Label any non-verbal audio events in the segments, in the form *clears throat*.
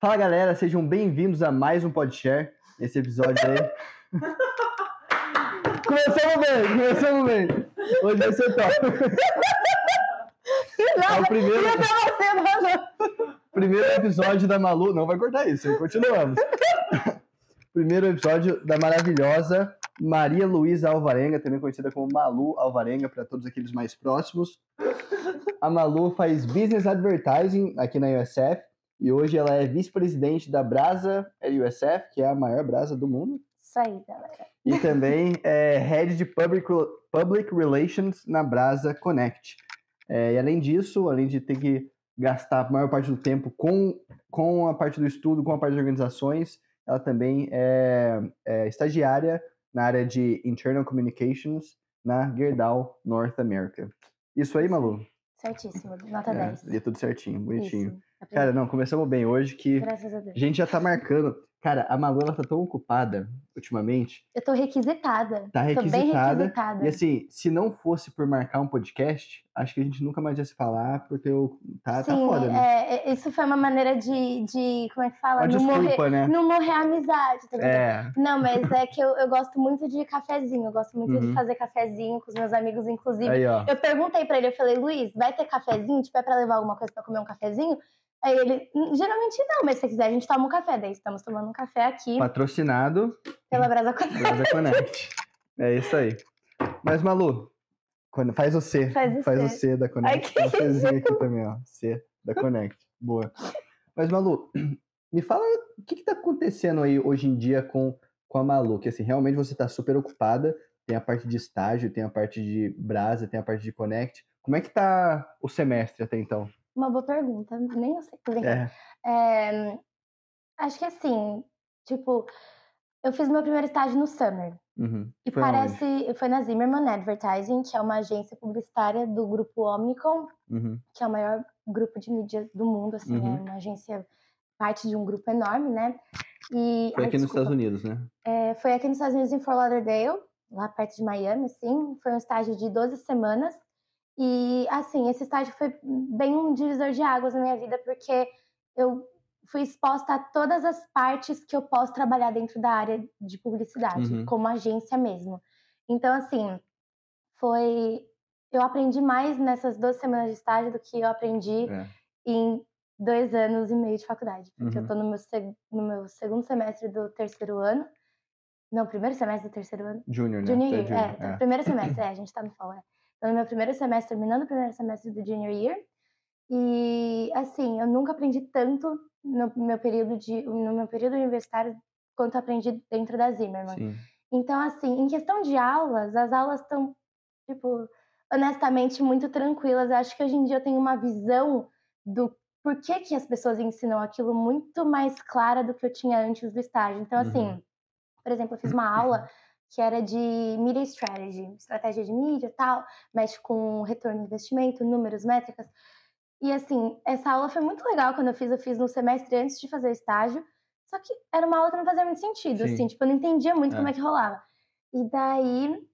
Fala galera, sejam bem-vindos a mais um Podshare. Esse episódio aí. *laughs* começamos bem, começamos bem. Hoje vai ser top. Não, É o primeiro-. Primeiro episódio da Malu. Não vai cortar isso, continuamos. *laughs* Primeiro episódio da maravilhosa Maria Luísa Alvarenga, também conhecida como Malu Alvarenga, para todos aqueles mais próximos. A Malu faz business advertising aqui na USF e hoje ela é vice-presidente da Brasa USF, que é a maior brasa do mundo. Isso aí, galera. E também é head de public, public relations na Brasa Connect. É, e além disso, além de ter que gastar a maior parte do tempo com, com a parte do estudo, com a parte de organizações, ela também é, é estagiária na área de Internal Communications na Gerdau North America. Isso aí, Malu? Certíssimo, nota É, 10. li tudo certinho, bonitinho. Isso. Cara, não, começamos bem hoje que Graças a Deus. a gente já tá marcando. Cara, a Malu, ela tá tão ocupada ultimamente Eu tô requisitada. Tá Tô bem requisitada. requisitada. E assim, se não fosse por marcar um podcast, acho que a gente nunca mais ia se falar, porque eu, tá, tá Sim, foda, né? é, é, isso foi uma maneira de, de como é que fala? Uma não, desculpa, morrer, né? não morrer a amizade, tá? É. Não, mas é que eu, eu gosto muito de cafezinho. Eu gosto muito Uhum. de fazer cafezinho com os meus amigos, inclusive. Aí, ó. Eu perguntei pra ele, eu falei, Luiz, vai ter cafezinho? Tipo, é pra levar alguma coisa pra comer um cafezinho? Aí ele, "Hum, geralmente não, mas se quiser a gente toma um café. Daí estamos tomando um café aqui Patrocinado pela Brasa Connect. Brasa Connect. é isso aí. Mas, Malu, quando, faz o C. Faz o faz C. o C da Connect. Ai, que Tem um Czinho aqui também, ó. C da Connect. Boa. Mas, Malu, *clears throat* me fala o que, que tá acontecendo aí hoje em dia com, com a Malu, que assim, realmente você tá super ocupada, tem a parte de estágio, tem a parte de Brasa, tem a parte de Connect. Como é que tá o semestre até então? Uma boa pergunta, nem eu sei. É. É, acho que assim, tipo, eu fiz meu primeiro estágio no Summer. Uhum. E Foi parece. Foi na Zimmerman Advertising, que é uma agência publicitária do grupo Omnicom, Uhum. que é o maior grupo de mídia do mundo, assim, Uhum. é uma agência, parte de um grupo enorme, né? E, Foi ai, aqui nos desculpa. Estados Unidos, né? É, foi aqui nos Estados Unidos, em Fort Lauderdale, lá perto de Miami, assim. Foi um estágio de 12 semanas. E, assim, esse estágio foi bem um divisor de águas na minha vida, porque eu fui exposta a todas as partes que eu posso trabalhar dentro da área de publicidade, Uhum. como agência mesmo. Então, assim, foi... Eu aprendi mais nessas 12 semanas de estágio do que eu aprendi É. em dois anos e meio de faculdade. Porque Uhum. eu tô no meu, seg- no meu segundo semestre do terceiro ano. Não, primeiro semestre do terceiro ano. Junior, né? Junior é é, é. primeiro *clears throat* semestre, é, a gente tá no fall, é. No meu primeiro semestre, terminando o primeiro semestre do junior year. E, assim, eu nunca aprendi tanto no meu período, de, no meu período universitário quanto aprendi dentro da Zimmerman. Sim. Então, assim, em questão de aulas, as aulas estão, tipo, honestamente, muito tranquilas. Eu acho que hoje em dia eu tenho uma visão do porquê que as pessoas ensinam aquilo muito mais clara do que eu tinha antes do estágio. Então, assim, Uhum. por exemplo, eu fiz *clears throat* uma aula que era de media strategy, estratégia de mídia e tal, mexe com retorno de investimento, números, métricas. E assim, essa aula foi muito legal quando eu fiz, eu fiz no semestre antes de fazer o estágio, só que era uma aula que não fazia muito sentido, Sim. assim, tipo, eu não entendia muito É. como é que rolava. E daí,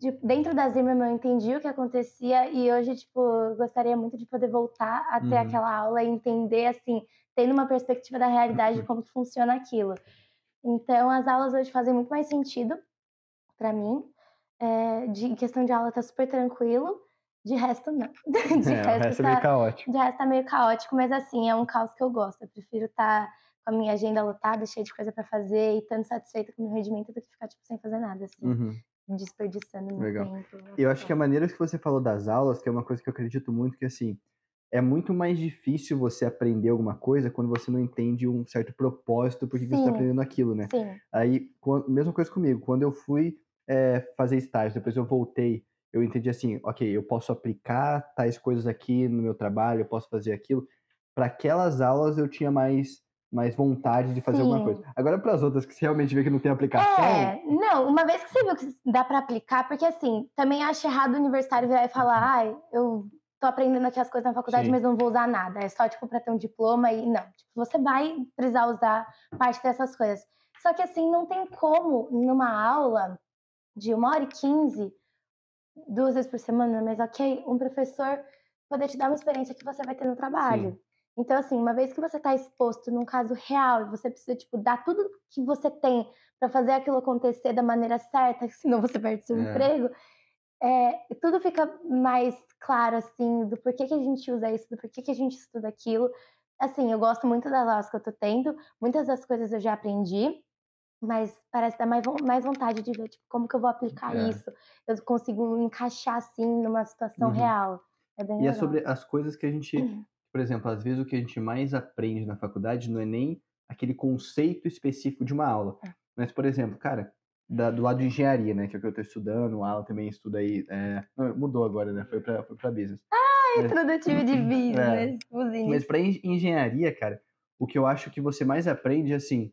de- dentro da Zimmerman eu entendi o que acontecia e hoje, tipo, gostaria muito de poder voltar a ter Uhum. aquela aula e entender, assim, tendo uma perspectiva da realidade de *clears throat* como funciona aquilo. Então, as aulas hoje fazem muito mais sentido para mim. É, de, em questão de aula tá super tranquilo, de resto não. *laughs* De É, o resto é meio tá, caótico. de resto tá meio caótico, mas assim, é um caos que eu gosto. Eu prefiro estar com a minha agenda lotada, cheia de coisa para fazer e estando satisfeita com o meu rendimento do que ficar, tipo, sem fazer nada, assim, Uhum. desperdiçando meu Legal. tempo. Eu acho que a maneira que você falou das aulas, que é uma coisa que eu acredito muito, que assim, é muito mais difícil você aprender alguma coisa quando você não entende um certo propósito por que você está aprendendo aquilo, né? Sim, Aí, quan- mesma coisa comigo, quando eu fui é, fazer estágio, depois eu voltei, eu entendi assim, ok, eu posso aplicar tais coisas aqui no meu trabalho, eu posso fazer aquilo. Para aquelas aulas eu tinha mais, mais vontade de fazer alguma Sim. coisa. Agora, para as outras que você realmente vê que não tem aplicação, É, não, uma vez que você viu que dá pra aplicar, porque assim, também acho errado o universitário virar e falar, ai, eu tô aprendendo aqui as coisas na faculdade, Sim. mas não vou usar nada. É só, tipo, pra ter um diploma e não. Tipo, você vai precisar usar parte dessas coisas. Só que assim, não tem como, numa aula de uma hora e quinze, duas vezes por semana, mas ok, um professor poder te dar uma experiência que você vai ter no trabalho. Então, assim, uma vez que você está exposto num caso real e você precisa, tipo, dar tudo que você tem para fazer aquilo acontecer da maneira certa, *laughs* senão você perde seu É. emprego, é, tudo fica mais claro, assim, do porquê que a gente usa isso, do porquê que a gente estuda aquilo. Assim, eu gosto muito das aulas que eu tô tendo, muitas das coisas eu já aprendi, mas parece dar mais, mais vontade de ver, tipo, como que eu vou aplicar É. isso. Eu consigo encaixar, assim, numa situação Uhum. real. É bem E é legal. sobre as coisas que a gente, por exemplo, às vezes o que a gente mais aprende na faculdade não é nem aquele conceito específico de uma aula. É. Mas, por exemplo, cara, da- do lado de engenharia, né, que é o que eu tô estudando, a aula também estuda aí, é, não, mudou agora, né, foi pra, foi pra business. Mas- Produtivo de business, É. Mas *laughs* para engenharia, cara, o que eu acho que você mais aprende é assim,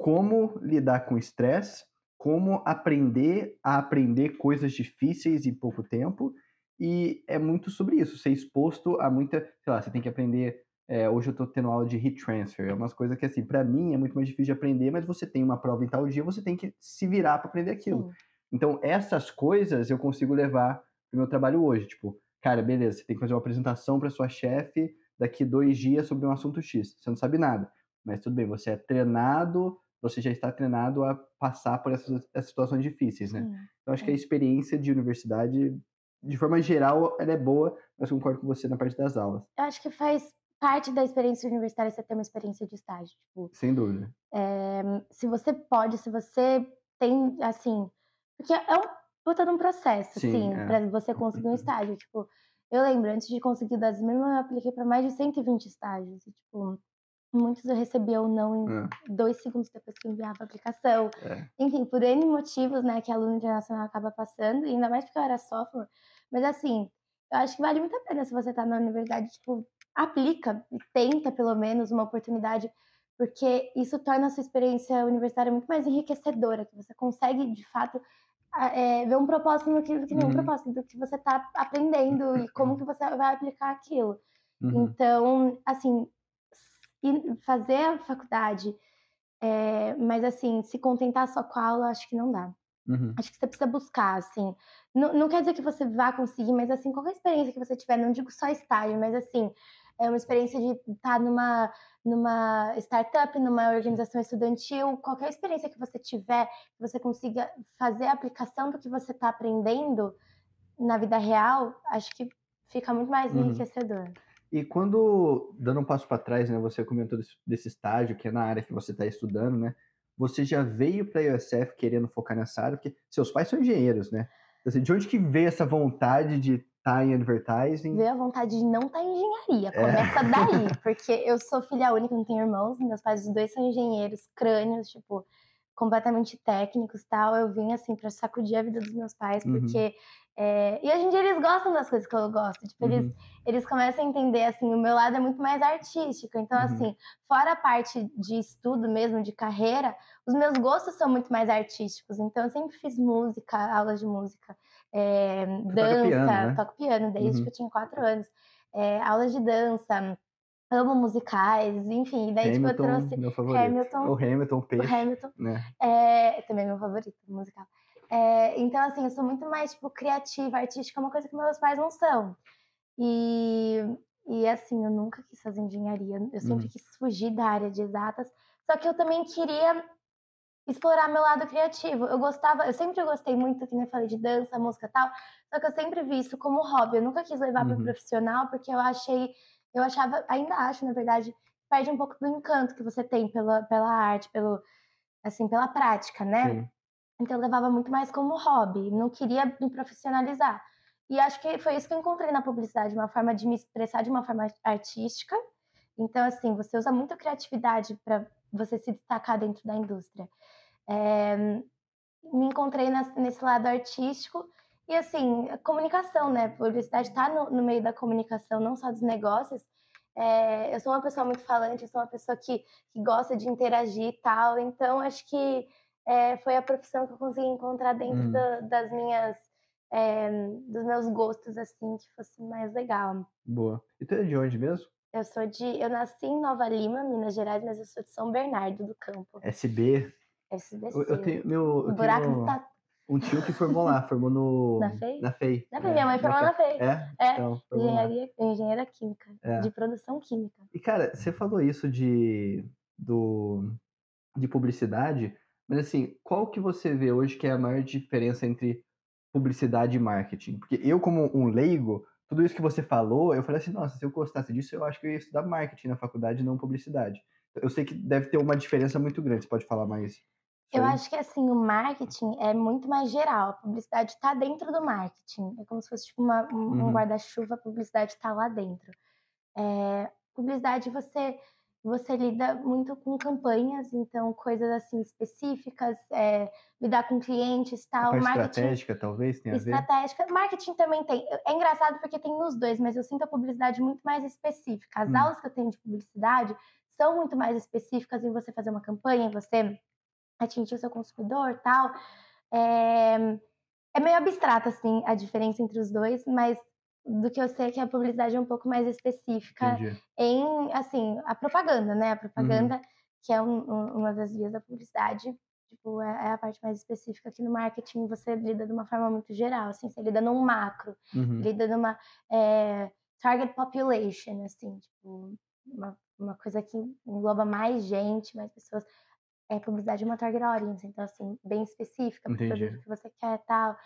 como lidar com estresse, como aprender a aprender coisas difíceis em pouco tempo, e é muito sobre isso, ser exposto a muita, sei lá, você tem que aprender, é, hoje eu tô tendo aula de heat transfer, é umas coisas que assim, para mim é muito mais difícil de aprender, mas você tem uma prova em tal dia, você tem que se virar para aprender aquilo. Sim. Então, essas coisas eu consigo levar pro meu trabalho hoje. Tipo, cara, beleza, você tem que fazer uma apresentação para sua chefe daqui dois dias sobre um assunto X. Você não sabe nada. Mas tudo bem, você é treinado, você já está treinado a passar por essas, essas situações difíceis, né? Então, acho que a experiência de universidade, de forma geral, ela é boa, mas concordo com você na parte das aulas, Eu acho que faz parte da experiência universitária você ter uma experiência de estágio. Tipo, sem dúvida. é, se você pode, se você tem, assim. Porque é um puta de um processo, Sim, assim, é. pra você conseguir um estágio. Tipo, eu lembro, antes de conseguir o das mesmas, eu apliquei pra mais de 120 estágios. E, tipo, muitos eu recebia ou não em É, dois segundos depois que enviava a aplicação. é. Enfim, por N motivos, né, que aluno internacional acaba passando, e ainda mais porque eu era sophomore. Mas assim, eu acho que vale muito a pena se você tá na universidade, tipo, aplica, tenta pelo menos uma oportunidade, porque isso torna a sua experiência universitária muito mais enriquecedora, que você consegue, de fato, a- é, ver um propósito no que, que um Uhum. propósito do que você tá aprendendo e como que você vai aplicar aquilo. Uhum. Então, assim, e fazer a faculdade, é, mas assim, se contentar só com a aula, acho que não dá. Uhum. Acho que você precisa buscar, assim. Não, não quer dizer que você vá conseguir, mas assim, qualquer experiência que você tiver, não digo só estágio, mas assim, é uma experiência de estar numa, numa startup, numa organização estudantil, qualquer experiência que você tiver, que você consiga fazer a aplicação do que você está aprendendo na vida real, acho que fica muito mais Uhum. E quando, dando um passo para trás, né, você comentou desse, desse estágio, que é na área que você está estudando, né? Você já veio para a USF querendo focar nessa área, porque seus pais são engenheiros, né? Assim, de onde que veio essa vontade de estar em advertising? Veio a vontade de não estar em engenharia. É. Começa daí, *laughs* porque eu sou filha única, não tenho irmãos. Meus pais, os dois são engenheiros, crânios, tipo, completamente técnicos tal. Eu vim, assim, pra sacudir a vida dos meus pais, Uhum. É, E hoje em dia eles gostam das coisas que eu gosto. Tipo, eles, Uhum. eles começam a entender, assim, o meu lado é muito mais artístico. Então, Uhum. assim, fora a parte de estudo mesmo, de carreira, os meus gostos são muito mais artísticos. Então, eu sempre fiz música, aulas de música, é, dança, piano, né? toco piano desde Uhum. que eu tinha quatro anos. É, aulas de dança, amo musicais, enfim. Daí, tipo, eu Hamilton, trouxe meu favorito. Hamilton. O Hamilton, o peixe, Hamilton. né? É, também é meu favorito musical. É, então, assim, eu sou muito mais, tipo, criativa, artística, é uma coisa que meus pais não são. E, e assim, eu nunca quis fazer engenharia, eu sempre Uhum. quis fugir da área de exatas, só que eu também queria explorar meu lado criativo. Eu gostava, eu sempre gostei muito, que nem eu falei, de dança, música e tal, só que eu sempre vi isso como hobby, eu nunca quis levar para Uhum. o profissional, porque eu achei, eu achava, ainda acho, na verdade, perde um pouco do encanto que você tem pela, pela arte, pelo, assim, pela prática, né? Sim. Então eu levava muito mais como hobby, não queria me profissionalizar. E acho que foi isso que eu encontrei na publicidade, uma forma de me expressar de uma forma artística. Então, assim, você usa muita criatividade para você se destacar dentro da indústria. É, me encontrei nesse lado artístico e, assim, comunicação, né? Publicidade está no, no meio da comunicação, não só dos negócios. É, eu sou uma pessoa muito falante, eu sou uma pessoa que, que gosta de interagir e tal. Então, acho que é, foi a profissão que eu consegui encontrar dentro Hum. da- das minhas é, dos meus gostos assim que fosse mais legal. Boa. E tu é de onde mesmo? Eu sou de eu nasci em Nova Lima, Minas Gerais, mas eu sou de São Bernardo do Campo. SB. SBC. Eu, eu tenho meu. o Eu buraco tenho... do Tatu. Um tio que formou lá, formou no. Na FEI? Na FEI. Na FEI, minha mãe formou na FEI. É? É, Então, lá. Engenharia, engenheira química, É. de produção química. E, cara, você falou isso de, do, de publicidade, mas assim, qual que você vê hoje que é a maior diferença entre publicidade e marketing? Porque eu, como um leigo, tudo isso que você falou, eu falei assim, nossa, se eu gostasse disso, eu acho que eu ia estudar marketing na faculdade, não publicidade. Eu sei que deve ter uma diferença muito grande, você pode falar mais? Eu acho que assim, o marketing é muito mais geral. A publicidade está dentro do marketing. É como se fosse tipo uma- um, um Uhum. guarda-chuva, a publicidade está lá dentro. É, publicidade você você lida muito com campanhas, então coisas assim específicas, é, lidar com clientes, A tal. marketing estratégica, talvez, tem a ver? estratégica. Marketing também tem. É engraçado porque tem nos dois, mas eu sinto a publicidade muito mais específica. As Hum. aulas que eu tenho de publicidade são muito mais específicas em você fazer uma campanha, em você atingir o seu consumidor tal. É, é meio abstrata, assim, a diferença entre os dois, mas do que eu sei que a publicidade é um pouco mais específica Entendi. em, assim, a propaganda, né? A propaganda, que é um- um- uma das vias da publicidade, tipo, é, é a parte mais específica que no marketing você lida de uma forma muito geral, assim, você lida num macro, Uhum. lida numa é, target population, assim, tipo, uma, uma coisa que engloba mais gente, mais pessoas. É publicidade é uma target audience, então, assim, bem específica, Entendi. produto que você quer e tal.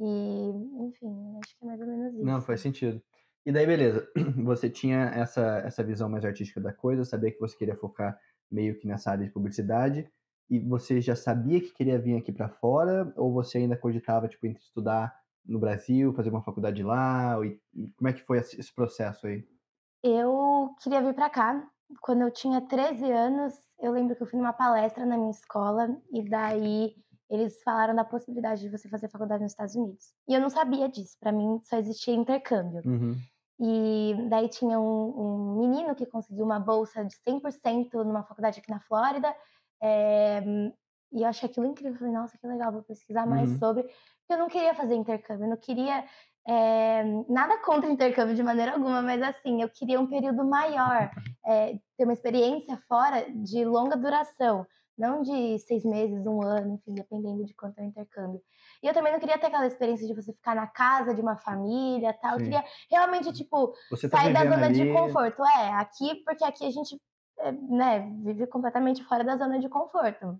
E, enfim, acho que é mais ou menos isso. Não, faz sentido. E daí, beleza. *clears throat* Você tinha essa, essa visão mais artística da coisa, sabia que você queria focar meio que nessa área de publicidade, e você já sabia que queria vir aqui pra fora, ou você ainda cogitava, tipo, entre estudar no Brasil, fazer uma faculdade lá, e, e como é que foi esse processo aí? Eu queria vir pra cá. Quando eu tinha 13 anos, eu lembro que eu fui numa palestra na minha escola e daí eles falaram da possibilidade de você fazer faculdade nos Estados Unidos. E eu não sabia disso, pra mim só existia intercâmbio. Uhum. E daí tinha um, um menino que conseguiu uma bolsa de 100% numa faculdade aqui na Flórida. é, e eu achei aquilo incrível. Falei, nossa, que legal, vou pesquisar mais Uhum. sobre. Eu não queria fazer intercâmbio, eu não queria. é, nada contra intercâmbio de maneira alguma, mas assim, eu queria um período maior, é, *laughs* ter uma experiência fora de longa duração, não de seis meses, um ano, enfim, dependendo de quanto é o intercâmbio. E eu também não queria ter aquela experiência de você ficar na casa de uma família tal. Eu Sim. queria realmente, tipo, Você tá sair da zona de ali- conforto. É, aqui, porque aqui a gente é, né, vive completamente fora da zona de conforto.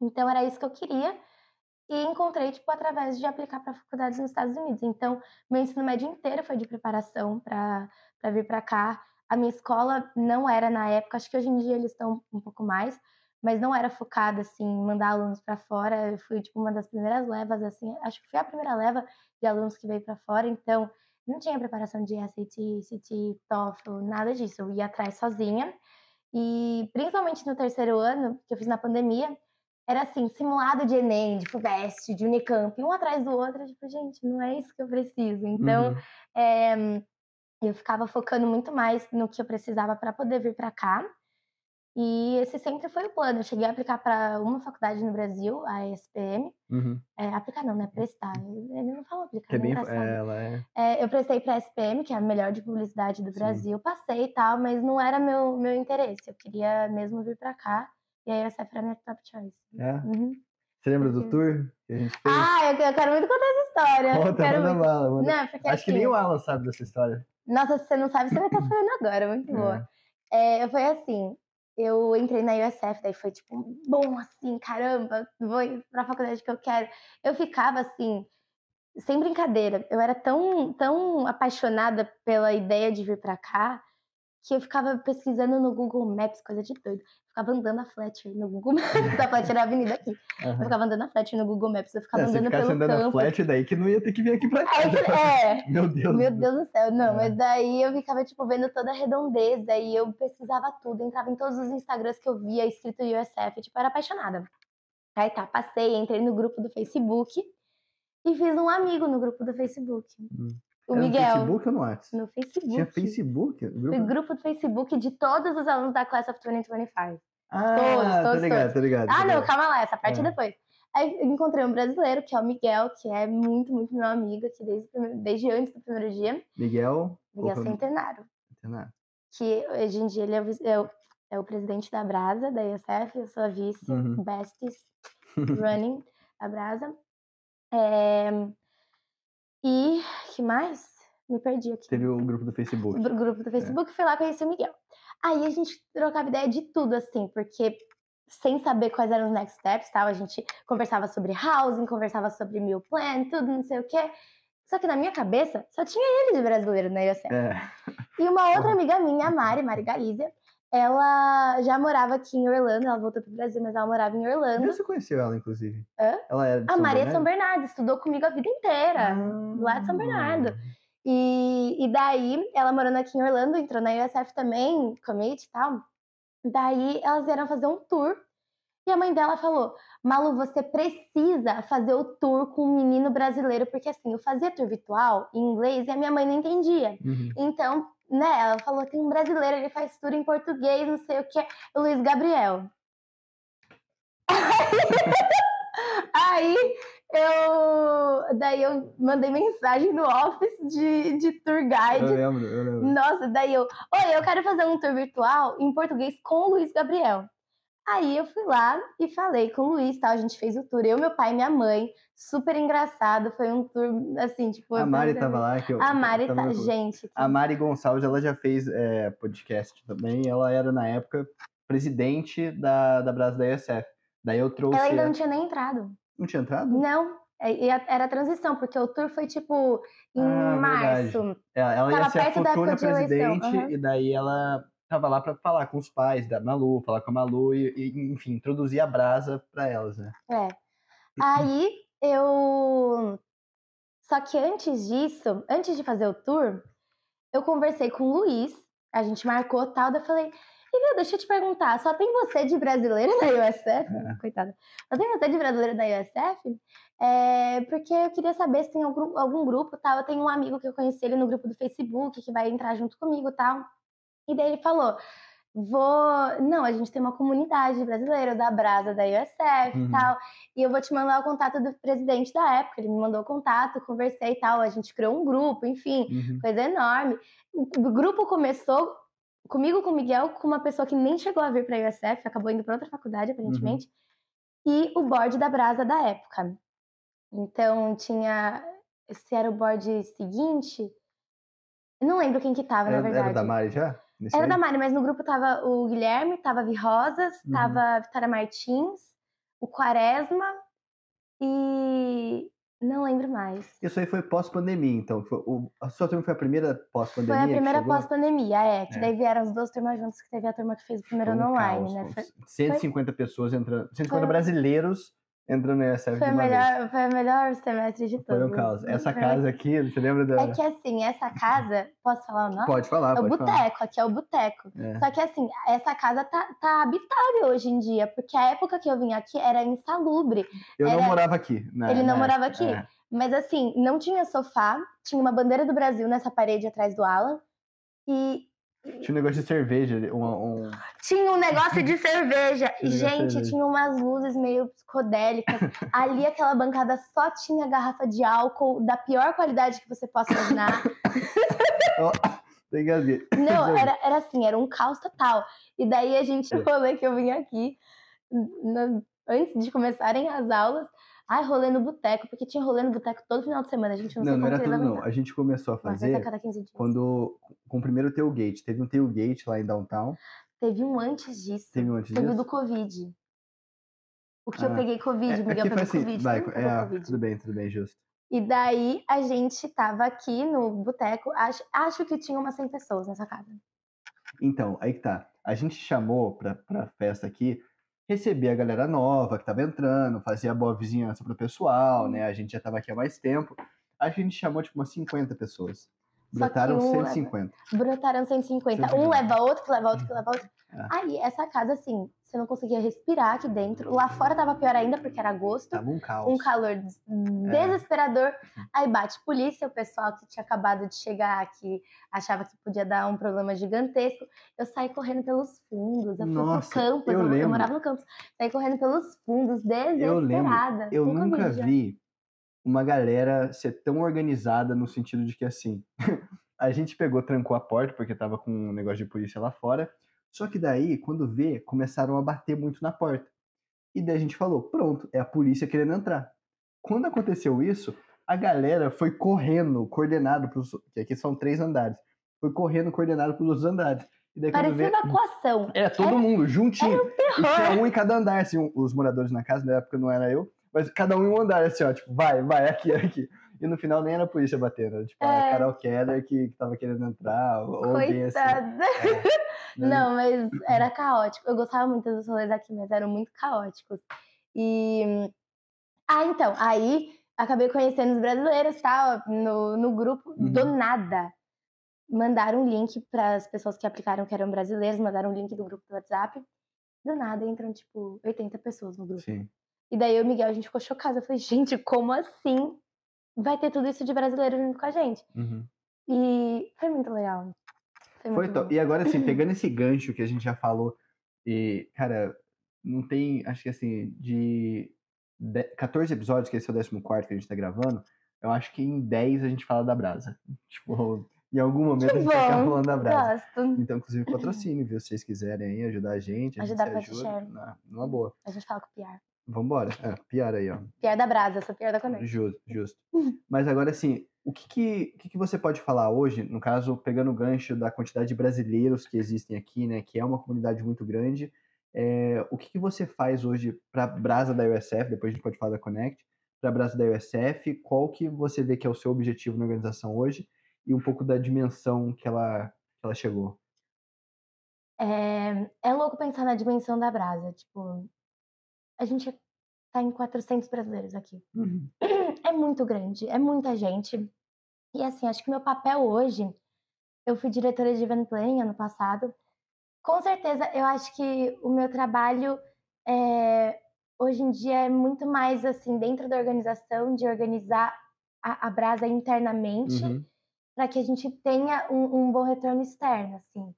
Então era isso que eu queria e encontrei tipo através de aplicar para faculdades nos Estados Unidos. Então, meu ensino médio inteiro foi de preparação para para vir para cá. A minha escola não era na época, acho que hoje em dia eles estão um pouco mais, mas não era focada assim em mandar alunos para fora. Eu fui tipo uma das primeiras levas assim, acho que foi a primeira leva de alunos que veio para fora, então não tinha preparação de SAT, CT, TOEFL, nada disso. Eu ia atrás sozinha. E principalmente no terceiro ano, que eu fiz na pandemia, era assim, simulado de Enem, de FUVEST, de Unicamp, um atrás do outro. Tipo, gente, não é isso que eu preciso. Então, Uhum. é, eu ficava focando muito mais no que eu precisava para poder vir para cá. E esse sempre foi o plano. Eu cheguei a aplicar para uma faculdade no Brasil, a ESPM. Uhum. É, aplicar não, né? Prestar. Ele não fala aplicar, Que é né? bem, Engraçado. ela é... É, eu prestei para a SPM, que é a melhor de publicidade do Sim. Brasil, passei e tal, mas não era meu, meu interesse. Eu queria mesmo vir para cá. E aí essa foi a minha top choice. é. Uhum. Você lembra do tour que a gente fez? Ah, eu, quero muito contar essa história. Conta, quero manda muito. bala, manda. Não, porque Acho que assim, nem o Alan sabe dessa história. Nossa, se você não sabe, você vai estar *clears throat* sabendo agora. Muito boa. É, foi assim, eu entrei na USF, daí foi tipo, bom, assim, caramba, vou ir pra faculdade que eu quero. Eu ficava assim, sem brincadeira, eu era tão, tão apaixonada pela ideia de vir pra cá, que eu ficava pesquisando no Google Maps, coisa de doido. Eu ficava andando a Fletcher no Google Maps, *laughs* a Fletcher é a avenida aqui. Eu Aham. ficava andando a Fletcher no Google Maps, eu ficava É, andando pelo andando a campo. flat daí que não ia ter que vir aqui pra cá. Aí, é, Meu Deus. meu Deus do céu, não, É. mas daí eu ficava, tipo, vendo toda a redondeza e eu pesquisava tudo, entrava em todos os Instagrams que eu via escrito USF, tipo, eu era apaixonada. Aí tá, passei, entrei no grupo do Facebook e fiz um amigo no grupo do Facebook. Hum. O Era no Miguel. Facebook ou no WhatsApp? No Facebook. Tinha Facebook? O grupo? grupo do Facebook de todos os alunos da Class of 2025. Ah, todos, tô todos, ligado, todos. tô ligado. Ah, não, calma lá, essa parte É. depois. Aí eu encontrei um brasileiro, que é o Miguel, que é muito, muito meu amigo aqui desde, o desde antes do primeiro dia. Miguel? Miguel é o- Centenário. Centenário. que hoje em dia ele é o, é o, é o presidente da Brasa, da ISF, eu sou a vice, Uhum. besties, *laughs* running a Brasa. É... E que mais? Me perdi aqui. Teve o grupo do Facebook. O grupo do Facebook, é. fui lá conhecer o Miguel. Aí a gente trocava ideia de tudo, assim, porque sem saber quais eram os next steps, tal, a gente conversava sobre housing, conversava sobre meal plan, tudo, não sei o quê. Só que na minha cabeça só tinha ele de brasileiro na IOCF. É. E uma outra *laughs* amiga minha, a Mari, Mari Galícia, ela já morava aqui em Orlando, ela voltou pro Brasil, mas ela morava em Orlando. Você conheceu ela, inclusive? Hã? Ela era de a São Maria Bernardo? São Bernardo, estudou comigo a vida inteira, ah. lá de São Bernardo. E, e daí, ela morando aqui em Orlando, entrou na USF também, commit e tal. Daí, elas vieram fazer um tour. E a mãe dela falou: Malu, você precisa fazer o tour com um menino brasileiro, porque assim, eu fazia tour virtual em inglês e a minha mãe não entendia. Uhum. Então, né, ela falou: tem um brasileiro, ele faz tour em português, não sei o que, o Luiz Gabriel. *laughs* Aí eu. Daí eu mandei mensagem no office de, de tour guide. Eu lembro, eu lembro. Nossa, daí eu. Oi, eu quero fazer um tour virtual em português com o Luiz Gabriel. Aí eu fui lá e falei com o Luiz, tal, a gente fez o tour, eu, meu pai e minha mãe, super engraçado, foi um tour, assim, tipo... A Mari tava lá, que eu... A Mari tá, gente... Que... A Mari Gonçalves, ela já fez é, podcast também, ela era, na época, presidente da, da Brasa da ESF. Daí eu trouxe... Ela ainda não tinha nem entrado. Não tinha entrado? Não, é, era a transição, porque o tour foi tipo em ah, março. É, ela ia ser a futura presidente uhum. e daí ela tava lá para falar com os pais da Malu, falar com a Malu e, e enfim, introduzir a brasa para elas, né? É. Aí eu. Só que antes disso, antes de fazer o tour, eu conversei com o Luiz, a gente marcou tal, daí eu falei, e deixa eu te perguntar, só tem você de brasileiro na USF? É. Coitada. Só tem você de brasileiro na USF? É, porque eu queria saber se tem algum, algum grupo tal. Eu tenho um amigo que eu conheci ele no grupo do Facebook, que vai entrar junto comigo tal. E daí ele falou: vou. Não, a gente tem uma comunidade brasileira da Brasa, da USF uhum. e tal. E eu vou te mandar o contato do presidente da época. Ele me mandou o contato, conversei e tal. A gente criou um grupo, enfim, uhum. coisa enorme. O grupo começou comigo, com o Miguel, com uma pessoa que nem chegou a vir para a USF, acabou indo para outra faculdade, aparentemente, uhum. e o board da Brasa da época. Então tinha. Se era o board seguinte. Eu não lembro quem que tava, era, na verdade. Era da Mari já? Era aí? da Mari, mas no grupo tava o Guilherme, tava a Vi Rosas, uhum. tava a Vitória Martins, o Quaresma e não lembro mais. Isso aí foi pós-pandemia, então. Foi, o, a sua turma foi a primeira pós-pandemia? Foi a primeira pós-pandemia, é. Que é. daí vieram as duas turmas juntas, que teve a turma que fez o primeiro ano online, caos, né? Foi, 150 foi... pessoas entrando, 150 foi... brasileiros entrando na ESF foi, melhor, foi o melhor semestre de todos. Foi um caos. Essa casa aqui, você lembra da... É que assim, essa casa, posso falar o nome? Pode falar, É o boteco, aqui é o boteco. É. Só que assim, essa casa tá, tá habitável hoje em dia, porque a época que eu vim aqui era insalubre. Eu era... não morava aqui. Né, Ele não morava aqui. É. Mas assim, não tinha sofá, tinha uma bandeira do Brasil nessa parede atrás do Alan. E. Tinha um negócio de cerveja. Um, um... Tinha um negócio de cerveja. Tinha Gente, cerveja. tinha umas luzes meio psicodélicas. *laughs* Ali, aquela bancada só tinha garrafa de álcool da pior qualidade que você possa imaginar. *laughs* Não, era, era assim, era um caos total. E daí a gente falou que eu vim aqui, na, antes de começarem as aulas, Ai, rolê no boteco, porque tinha rolê no boteco todo final de semana. A gente não, não, não era tudo, não. A gente começou a fazer a cada 15 dias. quando com o primeiro tailgate. Teve um tailgate lá em downtown. Teve um antes disso. Teve um antes Teve disso? do Covid. O que ah, eu peguei Covid, é, Miguel pegou assim, Covid. Vai, é, COVID. tudo bem, tudo bem, justo. E daí a gente tava aqui no boteco, acho, acho que tinha umas 100 pessoas nessa casa. Então, aí que tá. A gente chamou pra, pra festa aqui receber a galera nova que estava entrando, fazer a boa vizinhança pro pessoal, né? A gente já estava aqui há mais tempo. A gente chamou tipo umas 50 pessoas. Brotaram um 150. Leva, brotaram 150. 150. Um leva outro, que leva outro, que leva outro. É. Aí, essa casa, assim, você não conseguia respirar aqui dentro. Lá fora tava pior ainda, porque era agosto. Tava um caos. Um calor desesperador. É. Aí bate polícia, o pessoal que tinha acabado de chegar, que achava que podia dar um problema gigantesco. Eu saí correndo pelos fundos. Eu Nossa, fui pro campus, eu, eu, eu, morava no campus. Saí correndo pelos fundos, desesperada. Eu. Eu nunca vi uma galera ser tão organizada no sentido de que, assim, *laughs* a gente pegou, trancou a porta, porque tava com um negócio de polícia lá fora. Só que daí, quando vê, começaram a bater muito na porta. E daí a gente falou: pronto, é a polícia querendo entrar. quando aconteceu isso, a galera foi correndo, coordenado pros. Que aqui são três andares. Foi correndo, coordenado pelos outros andares. E daí, Parecia vê- uma equação. É, todo Era- mundo, juntinho. Era um E terror. um em cada andar, assim, um- os moradores na casa, na época não era eu, mas cada um em um andar, assim, ó, tipo, vai, vai, aqui, aqui. E no final nem era a polícia batendo, era tipo a É. Carol Keller que, que tava querendo entrar, ou ou alguém assim. Coitada. É? Não, mas era caótico. Eu gostava muito dos rolês aqui, mas eram muito caóticos. E. Ah, então, aí acabei conhecendo os brasileiros, tal, no, no grupo, do Uhum. nada. Mandaram um link para as pessoas que aplicaram que eram brasileiros, mandaram um link do grupo do WhatsApp. Do nada entram, tipo, 80 pessoas no grupo. Sim. E daí eu e o Miguel, a gente ficou chocado. Eu falei, gente, como assim vai ter tudo isso de brasileiro junto com a gente? Uhum. E foi muito legal. Foi, Foi muito top. bom. E agora, assim, pegando *laughs* esse gancho que a gente já falou, e, cara, não tem, acho que assim, de de- 14 episódios, que esse é o 14 que a gente tá gravando, eu acho que em 10 a gente fala da Brasa. *laughs* Tipo, em algum momento Que a gente vai ficar bom, falando da Brasa. Gosto. Então, inclusive, patrocínio, viu? Se vocês quiserem aí ajudar a gente, a Ajudar gente se ajuda. Na, numa boa. A gente fala com o Piar. Vambora. É, pior aí, ó. Piar da Brasa, sou Piar da Conexão. Justo, justo. *laughs* Mas agora, assim, o que, que, o que, que você pode falar hoje, no caso, pegando o gancho da quantidade de brasileiros que existem aqui, né, que é uma comunidade muito grande, é, o que, que você faz hoje para a Brasa da USF, depois a gente pode falar da Connect, para a Brasa da USF, qual que você vê que é o seu objetivo na organização hoje e um pouco da dimensão que ela, que ela chegou? É, é louco pensar na dimensão da Brasa. Tipo, a gente tá em 400 brasileiros aqui. É muito grande, é muita gente. E assim, acho que meu papel hoje, eu fui diretora de event planning ano passado. Com certeza, eu acho que o meu trabalho é, hoje em dia é muito mais assim dentro da organização de organizar a, a Brasa internamente Uhum. para que a gente tenha um, um bom retorno externo, assim.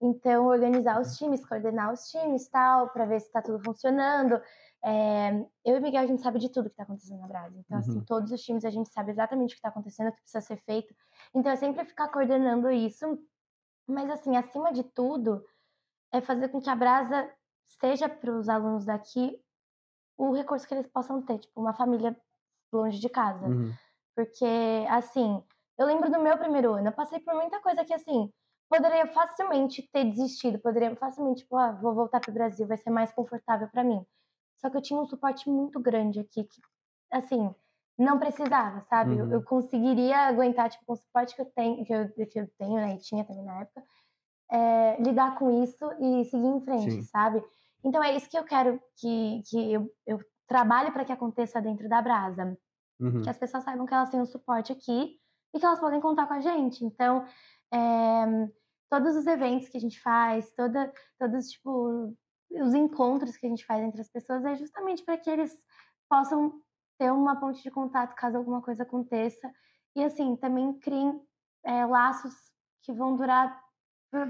Então, organizar os times, coordenar os times, tal, para ver se está tudo funcionando. É, eu e o Miguel, a gente sabe de tudo que está acontecendo na Brasa. Então, assim, Uhum. todos os times a gente sabe exatamente o que está acontecendo, o que precisa ser feito. Então, é sempre ficar coordenando isso. Mas, assim, acima de tudo, é fazer com que a Brasa seja para os alunos daqui o recurso que eles possam ter, tipo, uma família longe de casa. Uhum. Porque, assim, eu lembro do meu primeiro ano, eu passei por muita coisa que, assim, poderia facilmente ter desistido, poderia facilmente, tipo, ah, vou voltar pro Brasil, vai ser mais confortável para mim. Só que eu tinha um suporte muito grande aqui, que, assim, não precisava, sabe? Eu, Uhum. eu conseguiria aguentar, tipo, com o suporte que eu tenho, que eu, que eu tenho, né, e tinha também na época, é, lidar com isso e seguir em frente, Sim. sabe? Então é isso que eu quero que, que eu, eu trabalhe para que aconteça dentro da Brasa Uhum. que as pessoas saibam que elas têm um suporte aqui e que elas podem contar com a gente. Então, é, todos os eventos que a gente faz, toda, todos tipo os encontros que a gente faz entre as pessoas é justamente para que eles possam ter uma ponte de contato caso alguma coisa aconteça e assim também criem é, laços que vão durar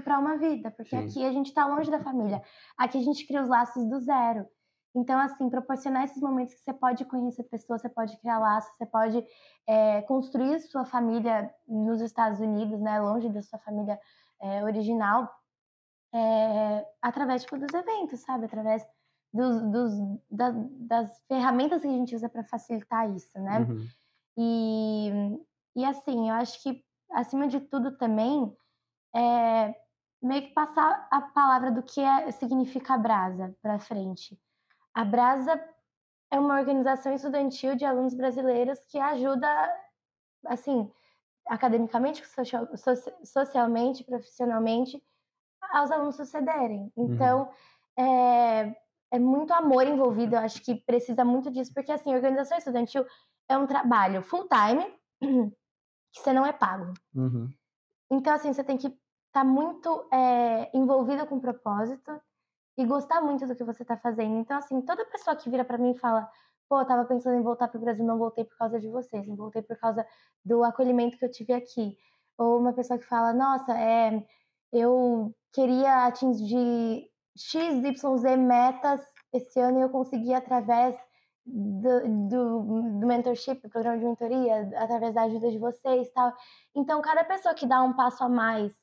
para uma vida, porque Sim. aqui a gente está longe da família, aqui a gente cria os laços do zero. Então, assim, proporcionar esses momentos que você pode conhecer pessoas, você pode criar laços, você pode é, construir sua família nos Estados Unidos, né, longe da sua família é, original, é, através tipo, dos eventos, sabe? Através dos, dos, da- das ferramentas que a gente usa para facilitar isso, né? Uhum. E, e assim, eu acho que, acima de tudo também, é meio que passar a palavra do que é, significa a Brasa para frente. A Brasa é uma organização estudantil de alunos brasileiros que ajuda, assim, academicamente, social- soci- socialmente, profissionalmente, aos alunos sucederem. Então, é, é muito amor envolvido, eu acho que precisa muito disso, porque, assim, organização estudantil é um trabalho full-time *clears throat* que você não é pago. Uhum. Então, assim, você tem que estar muito é, envolvido com o propósito e gostar muito do que você está fazendo. Então, assim, toda pessoa que vira para mim e fala, pô, eu tava pensando em voltar pro Brasil, não voltei por causa de vocês, não voltei por causa do acolhimento que eu tive aqui. Ou uma pessoa que fala, nossa, é, eu queria atingir XYZ metas esse ano e eu consegui através do, do, do mentorship, do programa de mentoria, através da ajuda de vocês tal. Então, cada pessoa que dá um passo a mais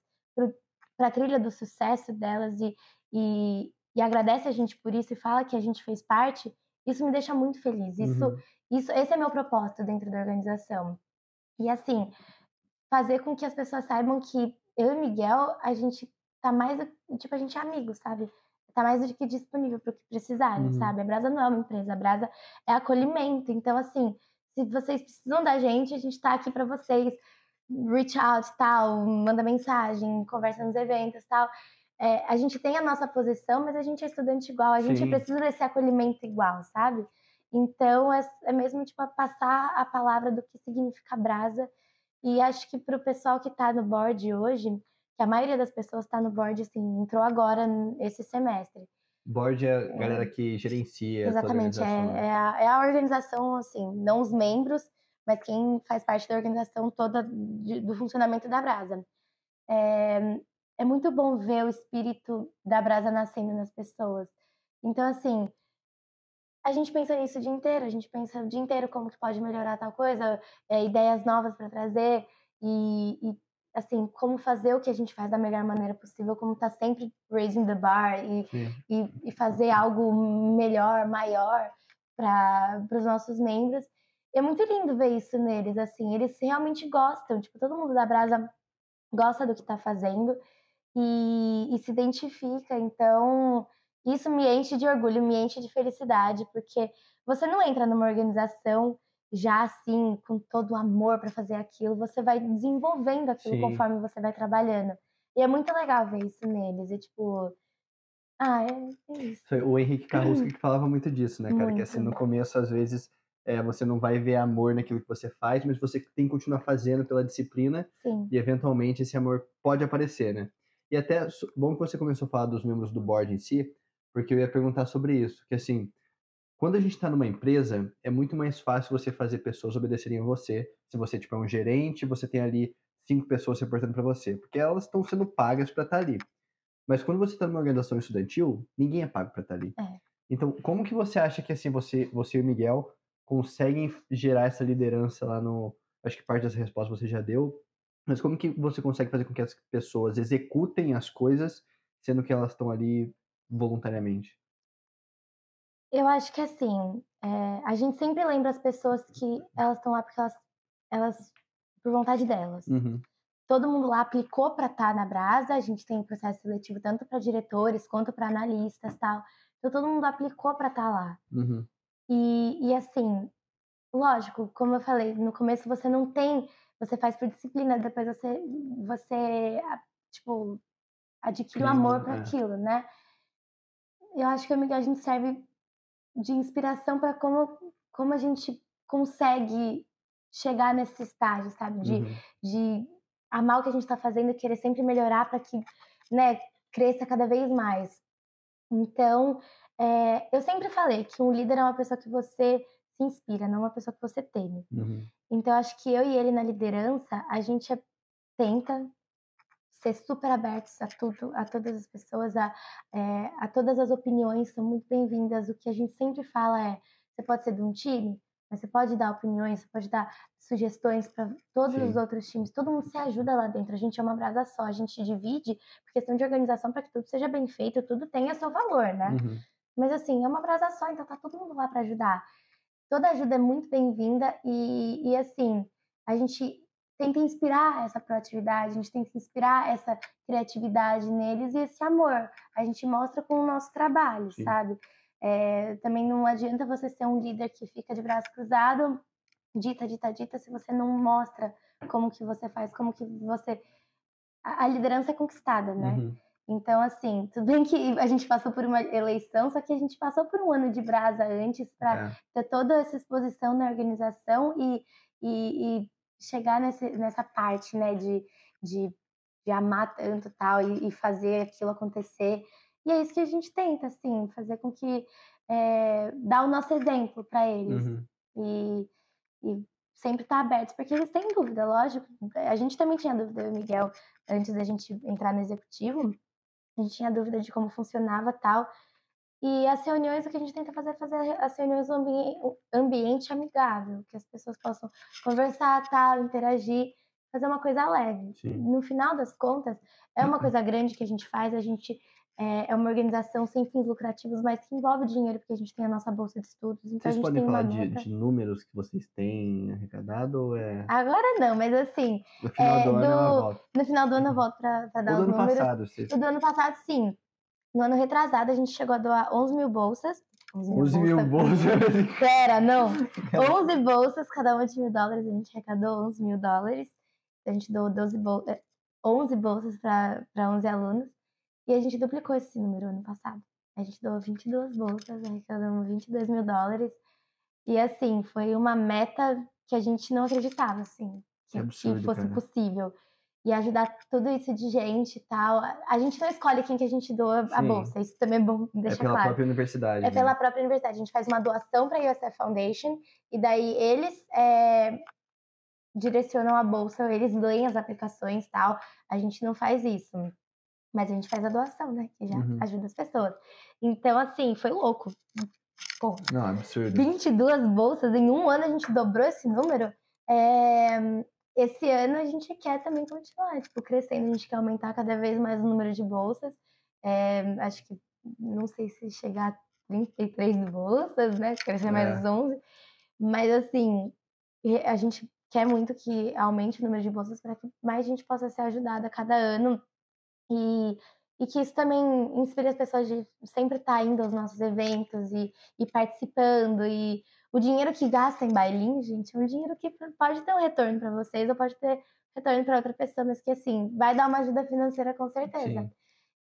para a trilha do sucesso delas e, e, e agradece a gente por isso e fala que a gente fez parte, isso me deixa muito feliz. Isso, Uhum. Isso, esse é meu propósito dentro da organização. E assim, fazer com que as pessoas saibam que eu e Miguel, a gente tá mais, tipo, a gente é amigo, sabe? Tá mais do que disponível para o que precisarem, uhum. sabe? A Brasa não é uma empresa, a Brasa é acolhimento. Então, assim, se vocês precisam da gente, a gente tá aqui para vocês. Reach out, tal, manda mensagem, conversa nos eventos, tal. É, a gente tem a nossa posição, mas a gente é estudante igual, a gente Sim. precisa desse acolhimento igual, sabe? Então, é, é mesmo, tipo, passar a palavra do que significa brasa. E acho que para o pessoal que está no board hoje, que a maioria das pessoas está no board, assim, entrou agora esse semestre. Board é a é. galera que gerencia. Exatamente, a é, é, a, é, a, organização, assim, não os membros, mas quem faz parte da organização toda de, do funcionamento da Brasa. É, é muito bom ver o espírito da Brasa nascendo nas pessoas. Então, assim, a gente pensa nisso o dia inteiro, a gente pensa o dia inteiro como que pode melhorar tal coisa, é, ideias novas para trazer e, e, assim, como fazer o que a gente faz da melhor maneira possível, como tá sempre raising the bar e, e, e, fazer algo melhor, maior para os nossos membros. É muito lindo ver isso neles, assim, eles realmente gostam, tipo, todo mundo da Brasa gosta do que está fazendo e, e se identifica, então isso me enche de orgulho, me enche de felicidade, porque você não entra numa organização já assim, com todo o amor para fazer aquilo, você vai desenvolvendo aquilo Sim. conforme você vai trabalhando. E é muito legal ver isso neles. E tipo. Ah, é, é isso. O Henrique Carrusca que falava muito disso, né, cara? Muito. Que assim, no começo, às vezes, é, você não vai ver amor naquilo que você faz, mas você tem que continuar fazendo pela disciplina. Sim. E eventualmente esse amor pode aparecer, né? E até, bom que você começou a falar dos membros do board em si, porque eu ia perguntar sobre isso, que assim, quando a gente está numa empresa, é muito mais fácil você fazer pessoas obedecerem a você. Se você tipo, é um gerente, você tem ali cinco pessoas se reportando para você, porque elas estão sendo pagas para estar tá ali. Mas quando você está numa organização estudantil, ninguém é pago para estar tá ali. É. Então, como que você acha que assim você, você e o Miguel conseguem gerar essa liderança lá no? Acho que parte das respostas você já deu, mas como que você consegue fazer com que as pessoas executem as coisas, sendo que elas estão ali voluntariamente? Eu acho que assim, é, a gente sempre lembra as pessoas que elas estão lá porque elas, elas por vontade delas. Uhum. Todo mundo lá aplicou para estar tá na Brasa, a gente tem processo seletivo tanto para diretores quanto para analistas tal. Então todo mundo aplicou para estar tá lá. Uhum. E, e assim, lógico, como eu falei, no começo você não tem, você faz por disciplina, depois você, você tipo, adquire o amor para é. aquilo, né? Eu acho que a gente serve de inspiração para como, como a gente consegue chegar nesse estágio, sabe? De, uhum. de amar o que a gente está fazendo e querer sempre melhorar para que né, cresça cada vez mais. Então, é, eu sempre falei que um líder é uma pessoa que você se inspira, não uma pessoa que você teme. Uhum. Então, acho que eu e ele na liderança, a gente é, tenta ser super abertos a tudo, a todas as pessoas, a, é, a todas as opiniões são muito bem-vindas. O que a gente sempre fala é: você pode ser de um time, mas você pode dar opiniões, você pode dar sugestões para todos Sim. os outros times. Todo mundo se ajuda lá dentro. A gente é uma brasa só, a gente divide por questão de organização para que tudo seja bem feito, tudo tenha seu valor, né? Uhum. Mas assim, é uma brasa só, então tá todo mundo lá para ajudar. Toda ajuda é muito bem-vinda e, e assim, a gente tenta inspirar essa proatividade, a gente tenta inspirar essa criatividade neles e esse amor. A gente mostra com o nosso trabalho, Sim. sabe? É, também não adianta você ser um líder que fica de braço cruzado, dita, dita, dita, se você não mostra como que você faz, como que você... A, a liderança é conquistada, né? Uhum. Então, assim, tudo bem que a gente passou por uma eleição, só que a gente passou por um ano de brasa antes para é. ter toda essa exposição na organização e, e, e chegar nesse, nessa parte, né, de, de, de amar tanto tal e, e, fazer aquilo acontecer. E é isso que a gente tenta, assim, fazer com que é, dar o nosso exemplo para eles uhum. e, e sempre estar tá abertos, porque eles têm dúvida, lógico. A gente também tinha dúvida, eu e Miguel, antes da gente entrar no executivo, a gente tinha dúvida de como funcionava tal. E as reuniões, o que a gente tenta fazer é fazer as reuniões no ambiente, ambiente amigável, que as pessoas possam conversar, tal, interagir, fazer uma coisa leve. Sim. No final das contas, é uma coisa grande que a gente faz, a gente é, é uma organização sem fins lucrativos, mas que envolve dinheiro, porque a gente tem a nossa bolsa de estudos. Então Vocês a gente podem falar de, de números que vocês têm arrecadado ou é Agora não, mas assim, no final é, do ano do- no final do ano eu volto para dar do os números. passado, vocês... O do ano passado, sim. No ano retrasado, a gente chegou a doar 11 mil bolsas. 11 mil 11 mil bolsas. *laughs* Pera, não. 11 bolsas, cada uma de mil dólares. A gente arrecadou 11 mil dólares. A gente doou 12 bol eh, 11 bolsas para 11 alunos. E a gente duplicou esse número ano passado. A gente doou 22 bolsas, arrecadamos 22 mil dólares. E assim, foi uma meta que a gente não acreditava, assim, Que que, absurdo, que fosse cara. possível. E ajudar tudo isso de gente e tal. A gente não escolhe quem que a gente doa a Sim. bolsa. Isso também é bom É deixar pela claro. própria universidade. É né? pela própria universidade. A gente faz uma doação para a USF Foundation e daí eles é, direcionam a bolsa, eles leem as aplicações e tal. A gente não faz isso. Mas a gente faz a doação, né? Que já Uhum. ajuda as pessoas. Então, assim, foi louco. Pô, Não, absurdo. 22 bolsas, em um ano a gente dobrou esse número. É, esse ano a gente quer também continuar, tipo, crescendo, a gente quer aumentar cada vez mais o número de bolsas. É, acho que, não sei se chegar a 33 bolsas, né? Crescer É. mais 11. Mas, assim, a gente quer muito que aumente o número de bolsas para que mais gente possa ser ajudada a cada ano. E, e que isso também inspire as pessoas de sempre estar indo aos nossos eventos e, e participando. E o dinheiro que gasta em bailinho, gente, é um dinheiro que pode ter um retorno para vocês ou pode ter retorno para outra pessoa, mas que, assim, vai dar uma ajuda financeira com certeza. Sim.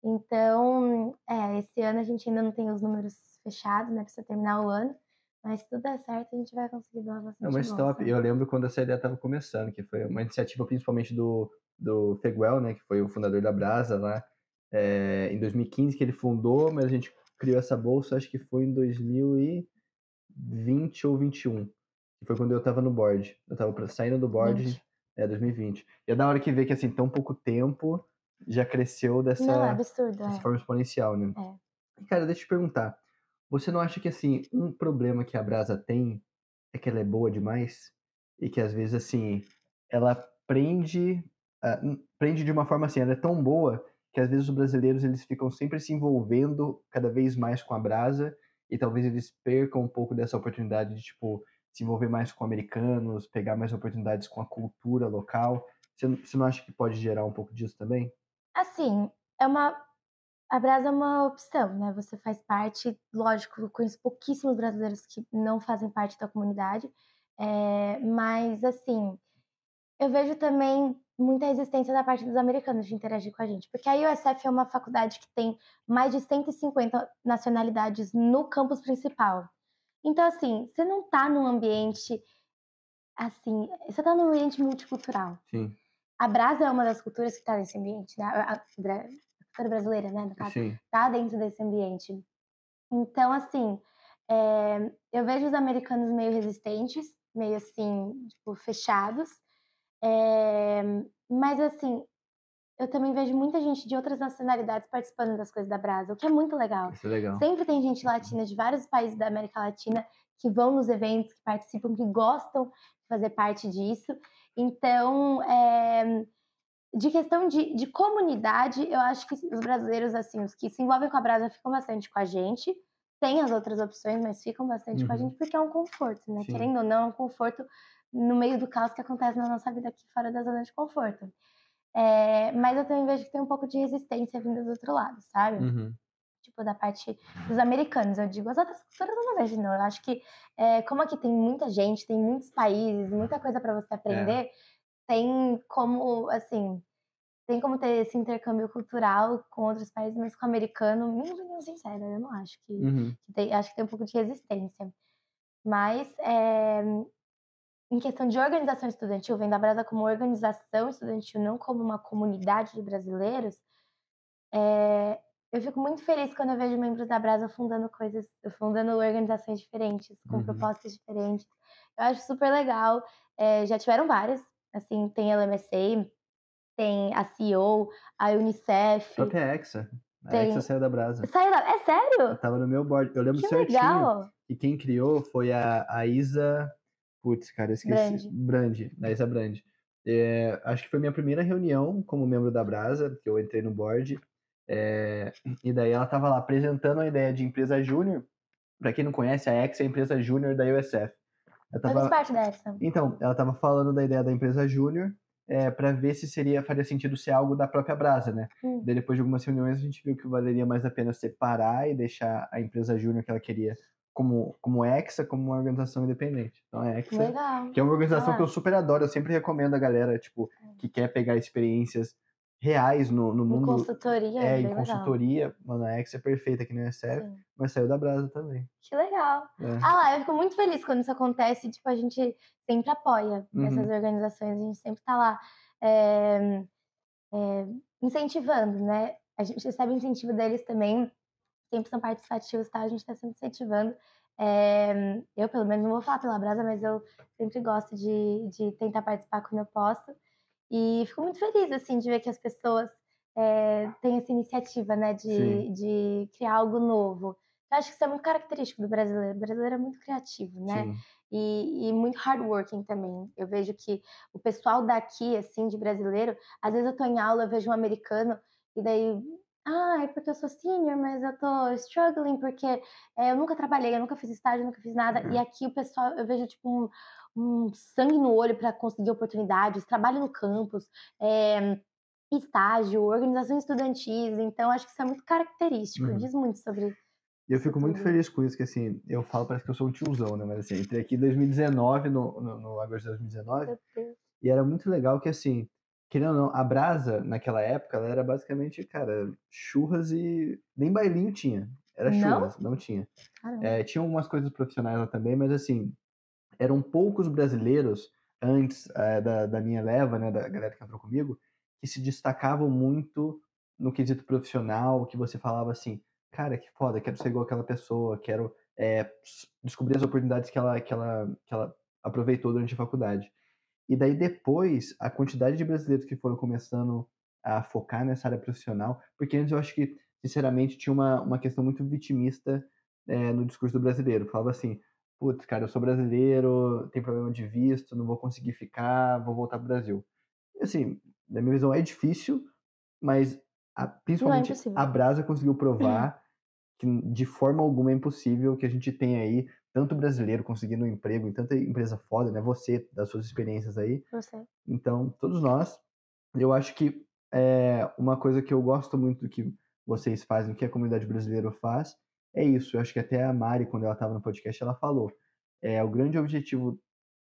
Então, é, esse ano a gente ainda não tem os números fechados, né? Precisa terminar o ano. Mas se tudo der certo, a gente vai conseguir doar bastante Não, mas bolsa. top. Eu lembro quando essa ideia estava começando, que foi uma iniciativa principalmente do, do Feguel, né, que foi o fundador da Brasa lá, é, em 2015 que ele fundou, mas a gente criou essa bolsa, acho que foi em 2020 ou 21, que foi quando eu estava no board. Eu estava saindo do board, 20. é, 2020. E é da hora que ver que, assim, tão pouco tempo já cresceu dessa, Não, é absurdo, dessa é. forma exponencial, né? É. E, cara, deixa eu te perguntar. Você não acha que, assim, um problema que a Brasa tem é que ela é boa demais? E que, às vezes, assim, ela prende... ah, n- prende de uma forma assim, ela é tão boa que, às vezes, os brasileiros, eles ficam sempre se envolvendo cada vez mais com a Brasa e talvez eles percam um pouco dessa oportunidade de, tipo, se envolver mais com americanos, pegar mais oportunidades com a cultura local. Você, você não acha que pode gerar um pouco disso também? Assim, é uma. A Brasa é uma opção, né? Você faz parte, lógico, eu conheço pouquíssimos brasileiros que não fazem parte da comunidade, é, mas assim, eu vejo também muita resistência da parte dos americanos de interagir com a gente, porque a USF é uma faculdade que tem mais de 150 nacionalidades no campus principal. Então, assim, você não tá num ambiente assim, você tá num ambiente multicultural. Sim, A Brasa é uma das culturas que está nesse ambiente, né? A cultura brasileira, né? No caso, sim. tá dentro desse ambiente. Então, assim, é, eu vejo os americanos meio resistentes, meio assim, tipo, fechados. É, mas, assim, eu também vejo muita gente de outras nacionalidades participando das coisas da Brasa, o que é muito legal. Isso é legal. Sempre tem gente latina de vários países da América Latina que vão nos eventos, que participam, que gostam de fazer parte disso. Então, é, de questão de, de comunidade, eu acho que os brasileiros, assim, os que se envolvem com a Brasa ficam bastante com a gente. Tem as outras opções, mas ficam bastante com a Uhum. gente porque é um conforto, né? Sim. Querendo ou não, é um conforto no meio do caos que acontece na nossa vida aqui fora da zona de conforto. É, mas eu também vejo que tem um pouco de resistência vindo do outro lado, sabe? Uhum. tipo, da parte dos americanos, eu digo. As outras culturas eu não vejo, não. Eu acho que, é, como aqui tem muita gente, tem muitos países, muita coisa para você aprender, tem como, assim, tem como ter esse intercâmbio cultural com outros países, mas com o americano, minha opinião sincera, eu não acho que, Uhum. que tem, acho que tem um pouco de resistência. Mas, é, em questão de organização estudantil, vendo a Brasa como organização estudantil, não como uma comunidade de brasileiros, é, eu fico muito feliz quando eu vejo membros da Brasa fundando coisas, fundando organizações diferentes, com Uhum. propostas diferentes. Eu acho super legal. É, já tiveram várias, assim, tem a LMSA, tem a CEO, a Unicef. A própria Hexa. A Tem- Hexa saiu da Brasa. Saiu da... É sério? Eu tava no meu board. Eu lembro Que certinho legal! que quem criou foi a, a Isa. Putz, cara, eu esqueci. Brand. A Isa Brand. É, acho que foi minha primeira reunião como membro da Brasa, que eu entrei no board. É, e daí ela estava lá apresentando a ideia de empresa júnior. Para quem não conhece, a Exa é a empresa júnior da USF. Ela tava... parte da Exa. Então, ela estava falando da ideia da empresa júnior é, para ver se seria faria sentido ser algo da própria Brasa, né? Hum. Daí, depois de algumas reuniões, a gente viu que valeria mais a pena separar e deixar a empresa júnior que ela queria como, como Exa, como uma organização independente. Então, a Exa, Legal. que é uma organização ah. que eu super adoro, eu sempre recomendo a galera, tipo, é. que quer pegar experiências reais no, no mundo. Em consultoria. É, em consultoria. Legal. Mano, a Ex é perfeita aqui no ESF, Sim. mas saiu da Brasa também. Que legal. É. Ah lá, eu fico muito feliz quando isso acontece. Tipo, a gente sempre apoia uhum. essas organizações, a gente sempre tá lá é, é, incentivando, né? A gente recebe incentivo deles também, sempre são participativos, tá? A gente tá sempre incentivando. É, eu, pelo menos, não vou falar pela Brasa, mas eu sempre gosto de, de tentar participar quando eu posso. E fico muito feliz, assim, de ver que as pessoas é, têm essa iniciativa, né, de, de criar algo novo. Eu acho que isso é muito característico do brasileiro. O brasileiro é muito criativo, né? E, e, muito hardworking também. Eu vejo que o pessoal daqui, assim, de brasileiro, às vezes eu tô em aula, eu vejo um americano, e daí, ah, é porque eu sou senior, mas eu tô struggling, porque é, eu nunca trabalhei, eu nunca fiz estágio, nunca fiz nada. Uhum. E aqui o pessoal, eu vejo, tipo, um, um sangue no olho para conseguir oportunidades, trabalho no campus, é, estágio, organizações estudantis. Então, acho que isso é muito característico, uhum. diz muito sobre. E eu fico muito feliz com isso, que assim, eu falo, parece que eu sou um tiozão, né? Mas assim, entrei aqui em 2019, no, no, no agosto de 2019, e era muito legal que assim, querendo ou não, a Brasa, naquela época, ela era basicamente, cara, churras e nem bailinho tinha. Era churras, não, não tinha. É, tinha algumas coisas profissionais lá também, mas assim, eram poucos brasileiros antes é, da, da minha leva, né, da galera que entrou comigo, que se destacavam muito no quesito profissional, que você falava assim, cara, que foda, quero ser igual aquela pessoa, quero é, descobrir as oportunidades que ela, que, ela, que ela aproveitou durante a faculdade. E daí depois, a quantidade de brasileiros que foram começando a focar nessa área profissional, porque antes eu acho que, sinceramente, tinha uma, uma questão muito vitimista é, no discurso do brasileiro. Falava assim, putz, cara, eu sou brasileiro, tem problema de visto, não vou conseguir ficar, vou voltar pro Brasil. E, assim, na minha visão é difícil, mas a, principalmente é a Brasa conseguiu provar *laughs* que de forma alguma é impossível que a gente tenha aí tanto brasileiro conseguindo um emprego em tanta empresa foda, né? Você, das suas experiências aí. Você. Então, todos nós. Eu acho que é uma coisa que eu gosto muito do que vocês fazem, que a comunidade brasileira faz, é isso. Eu acho que até a Mari, quando ela estava no podcast, ela falou. É, o grande objetivo,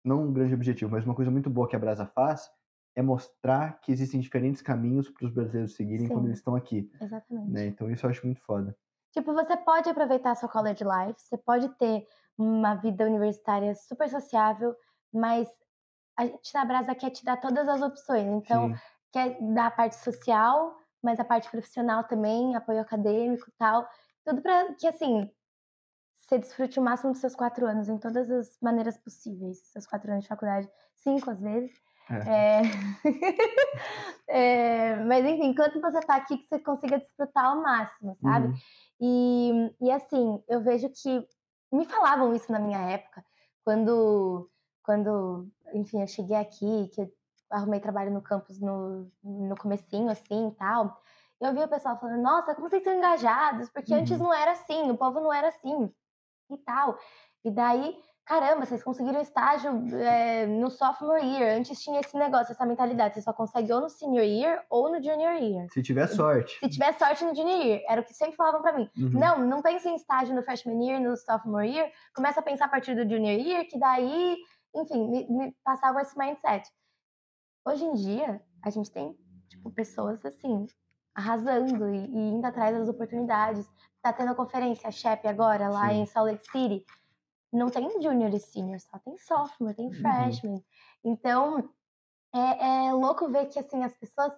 não um grande objetivo, mas uma coisa muito boa que a Brasa faz é mostrar que existem diferentes caminhos para os brasileiros seguirem Sim, quando eles estão aqui. Exatamente. Né? Então isso eu acho muito foda. Tipo, você pode aproveitar a sua college life, você pode ter uma vida universitária super sociável, mas a gente na Brasa quer te dar todas as opções. Então, Sim. quer dar a parte social, mas a parte profissional também, apoio acadêmico e tal. Tudo para que, assim, você desfrute o máximo dos seus quatro anos em todas as maneiras possíveis. Seus quatro anos de faculdade, cinco às vezes. É. É... *laughs* é... mas enfim, enquanto você tá aqui, que você consiga desfrutar ao máximo, sabe? Uhum. E, e assim, eu vejo que me falavam isso na minha época, quando, quando enfim, eu cheguei aqui, que eu arrumei trabalho no campus no, no comecinho, assim, e tal eu vi o pessoal falando, nossa, como vocês são engajados, porque uhum. antes não era assim, o povo não era assim e tal. E daí, caramba, vocês conseguiram estágio é, no sophomore year, antes tinha esse negócio, essa mentalidade, você só consegue ou no senior year ou no junior year. Se tiver sorte. Se tiver sorte no junior year, era o que sempre falavam para mim. Uhum. Não, não pense em estágio no freshman year, no sophomore year, começa a pensar a partir do junior year, que daí, enfim, me, me passava esse mindset. Hoje em dia, a gente tem, tipo, pessoas assim, arrasando e, e indo atrás das oportunidades. Tá tendo a conferência, a SHEP agora, lá Sim. em Salt Lake City. Não tem junior e senior, só tem sophomore, tem uhum. freshman. Uhum. Então, é, é, louco ver que, assim, as pessoas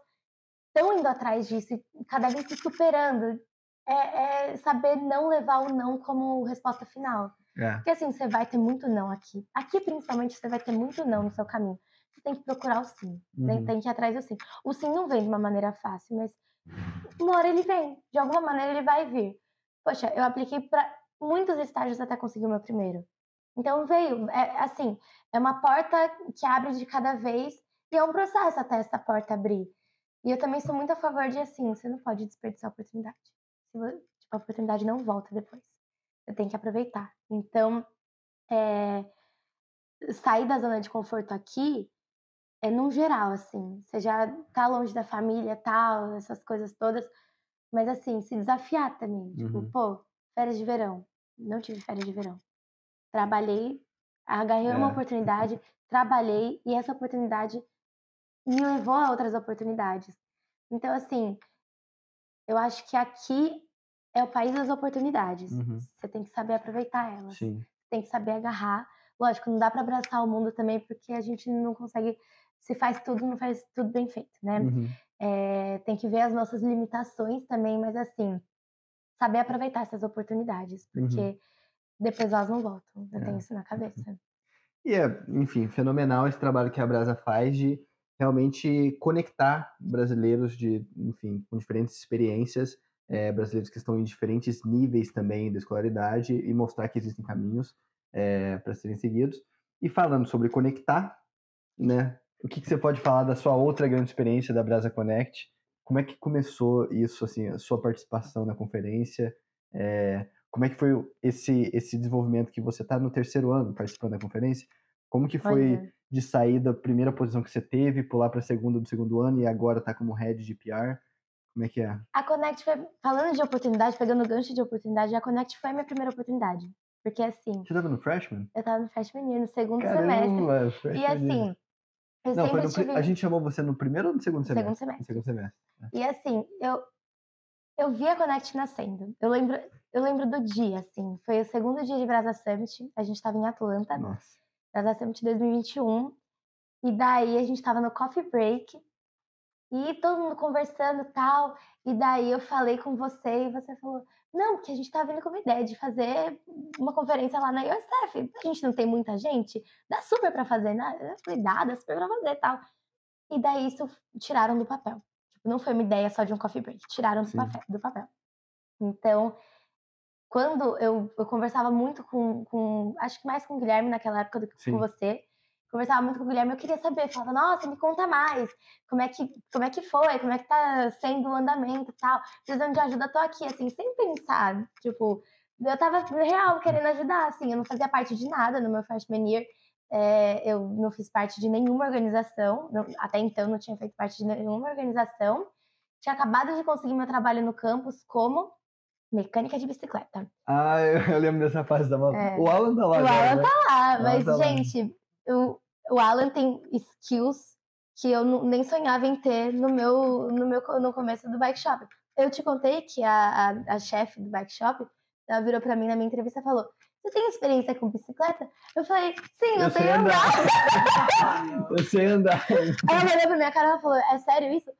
estão indo atrás disso e cada vez se superando. É, é, saber não levar o não como resposta final. É. Porque, assim, você vai ter muito não aqui. Aqui, principalmente, você vai ter muito não no seu caminho. Você tem que procurar o sim. Uhum. Tem, tem que ir atrás do sim. O sim não vem de uma maneira fácil, mas uma hora ele vem, de alguma maneira ele vai vir. Poxa, eu apliquei para muitos estágios até conseguir o meu primeiro. Então veio, é assim, é uma porta que abre de cada vez e é um processo até essa porta abrir. E eu também sou muito a favor de assim, você não pode desperdiçar a oportunidade. Tipo, a oportunidade não volta depois. Você tem que aproveitar. Então, é, sair da zona de conforto aqui é num geral, assim. Você já tá longe da família, tal, essas coisas todas. Mas assim, se desafiar também. Tipo, Uhum. pô, férias de verão. Não tive férias de verão. Trabalhei, agarrei uma É. oportunidade, trabalhei e essa oportunidade me levou a outras oportunidades. Então, assim, eu acho que aqui é o país das oportunidades. Uhum. Você tem que saber aproveitar elas Sim. tem que saber agarrar. Lógico, não dá para abraçar o mundo também, porque a gente não consegue. Se faz tudo, não faz tudo bem feito, né? Uhum. É, tem que ver as nossas limitações também, mas assim, saber aproveitar essas oportunidades, porque Uhum. depois elas não voltam. Eu É. tenho isso na cabeça. E é, enfim, fenomenal esse trabalho que a Brasa faz de realmente conectar brasileiros de, enfim, com diferentes experiências, é, brasileiros que estão em diferentes níveis também da escolaridade e mostrar que existem caminhos para serem seguidos. E falando sobre conectar, né? O que, que você pode falar da sua outra grande experiência da Brasa Connect? Como é que começou isso, assim, a sua participação na conferência? É, como é que foi esse, esse desenvolvimento que você está no terceiro ano participando da conferência? Como que foi Olha, de sair da primeira posição que você teve, pular para a segunda do segundo ano e agora tá como head de PR? Como é que é? a Connect foi. Falando de oportunidade, pegando gancho de oportunidade, a Connect foi a minha primeira oportunidade. Porque assim, Você tava no freshman? eu tava no freshman year, no segundo semestre. Caramba, E freshman year. assim, eu Não, no, a gente chamou você no primeiro ou no segundo semestre? Segundo semestre. Segundo semestre. E assim, eu, eu vi a Connect nascendo. Eu lembro, eu lembro do dia, assim. Foi o segundo dia de Brasa Summit. A gente estava em Atlanta, Nossa. Brasa Summit 2021. E daí a gente estava no coffee break. E todo mundo conversando e tal. E daí eu falei com você e você falou: Não, porque a gente tá vindo com uma ideia de fazer uma conferência lá na USF. A gente não tem muita gente, dá super pra fazer, né? Dá, dá super pra fazer e tal. E daí isso tiraram do papel. Tipo, não foi uma ideia só de um coffee break, tiraram do, papel, do papel. Então, quando eu, eu conversava muito com, com, acho que mais com o Guilherme naquela época do que Sim. com você, conversava muito com o Guilherme, eu queria saber, falava, nossa, me conta mais, como é que, como é que foi, como é que tá sendo o andamento e tal, precisando de ajuda, tô aqui, assim, sem pensar, tipo, eu tava real querendo ajudar, assim, eu não fazia parte de nada no meu freshman year, é, eu não fiz parte de nenhuma organização, não- até então não tinha feito parte de nenhuma organização, tinha acabado de conseguir meu trabalho no campus como mecânica de bicicleta. Ah, eu, *laughs* eu lembro dessa fase da. É. O Alan tá lá O Alan né? Ah, Alan mas, tá lá. gente, o, o Alan tem skills que eu nem sonhava em ter no meu, no meu no começo do bike shop. Eu te contei que a, a, a chefe do bike shop, ela virou pra mim na minha entrevista e falou: Você tem experiência com bicicleta? Eu falei: Sim, eu, Eu sei andar. andar. *laughs* Eu sei andar. Ela olhou pra minha cara e falou: É sério isso?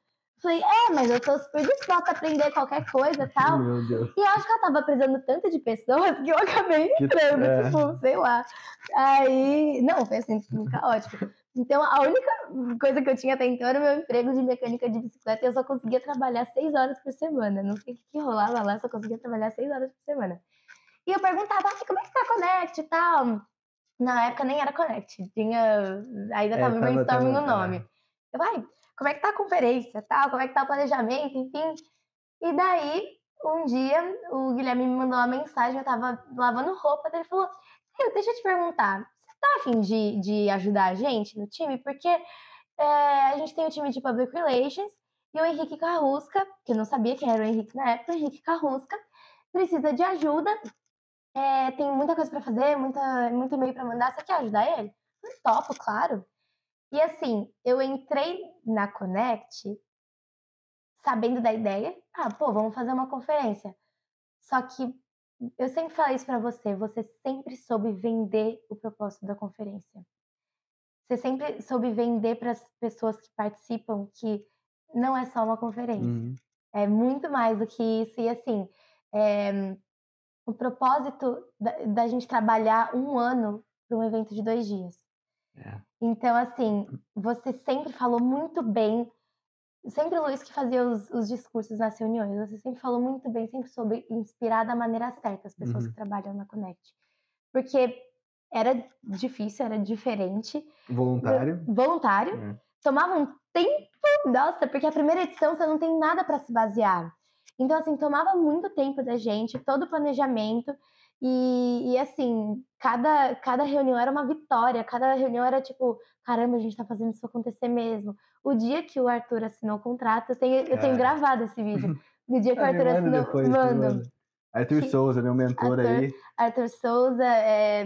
Eu falei: É, mas eu tô super disposta a aprender qualquer coisa e tal. Meu Deus. E eu acho que ela tava precisando tanto de pessoas que eu acabei Que- entrando, é. tipo, sei lá. Aí, não, foi assim, caótico. Então, a única coisa que eu tinha até então era o meu emprego de mecânica de bicicleta e eu só conseguia trabalhar seis horas por semana. Não sei o que, que rolava lá, eu só conseguia trabalhar seis horas por semana. E eu perguntava, "Ai, como é que tá a Connect e tal? Na época nem era Connect, tinha. Ainda É, tava tava- brainstorming tava- o nome. Eu, ai, como é que tá a conferência tal? Como é que tá o planejamento, enfim. E daí, um dia, o Guilherme me mandou uma mensagem, eu tava lavando roupa, ele falou: "Hey, deixa eu te perguntar, você tá afim de, de ajudar a gente no time? Porque é, a gente tem o time de Public Relations e o Henrique Carrusca, que eu não sabia quem era o Henrique na época, o Henrique Carrusca, precisa de ajuda. é, tem muita coisa pra fazer, muita, muito e-mail pra mandar. Você quer ajudar ele? Topo, claro. E assim, eu entrei na Connect sabendo da ideia. Ah, pô, vamos fazer uma conferência. Só que eu sempre falei isso pra você, você sempre soube vender o propósito da conferência. Você sempre soube vender para as pessoas que participam que não é só uma conferência. Uhum. É muito mais do que isso. E assim, é, o propósito da, da gente trabalhar um ano para um evento de dois dias. É. Então, assim, você sempre falou muito bem. Sempre o Luiz que fazia os, os discursos nas reuniões. Você sempre falou muito bem, sempre soube inspirar da maneira certa as pessoas Uhum. que trabalham na Connect. Porque era difícil, era diferente. Voluntário. Voluntário. É. tomava um tempo, nossa, porque a primeira edição você não tem nada para se basear. Então, assim, tomava muito tempo da gente, todo o planejamento. E, e, assim, cada, cada reunião era uma vitória, cada reunião era tipo, caramba, a gente tá fazendo isso acontecer mesmo. O dia que o Arthur assinou o contrato, eu tenho, eu tenho é. gravado esse vídeo. *laughs* No dia que o Arthur assinou. Depois, mano. Arthur que, Souza, meu mentor Arthur, aí. Arthur Souza, é,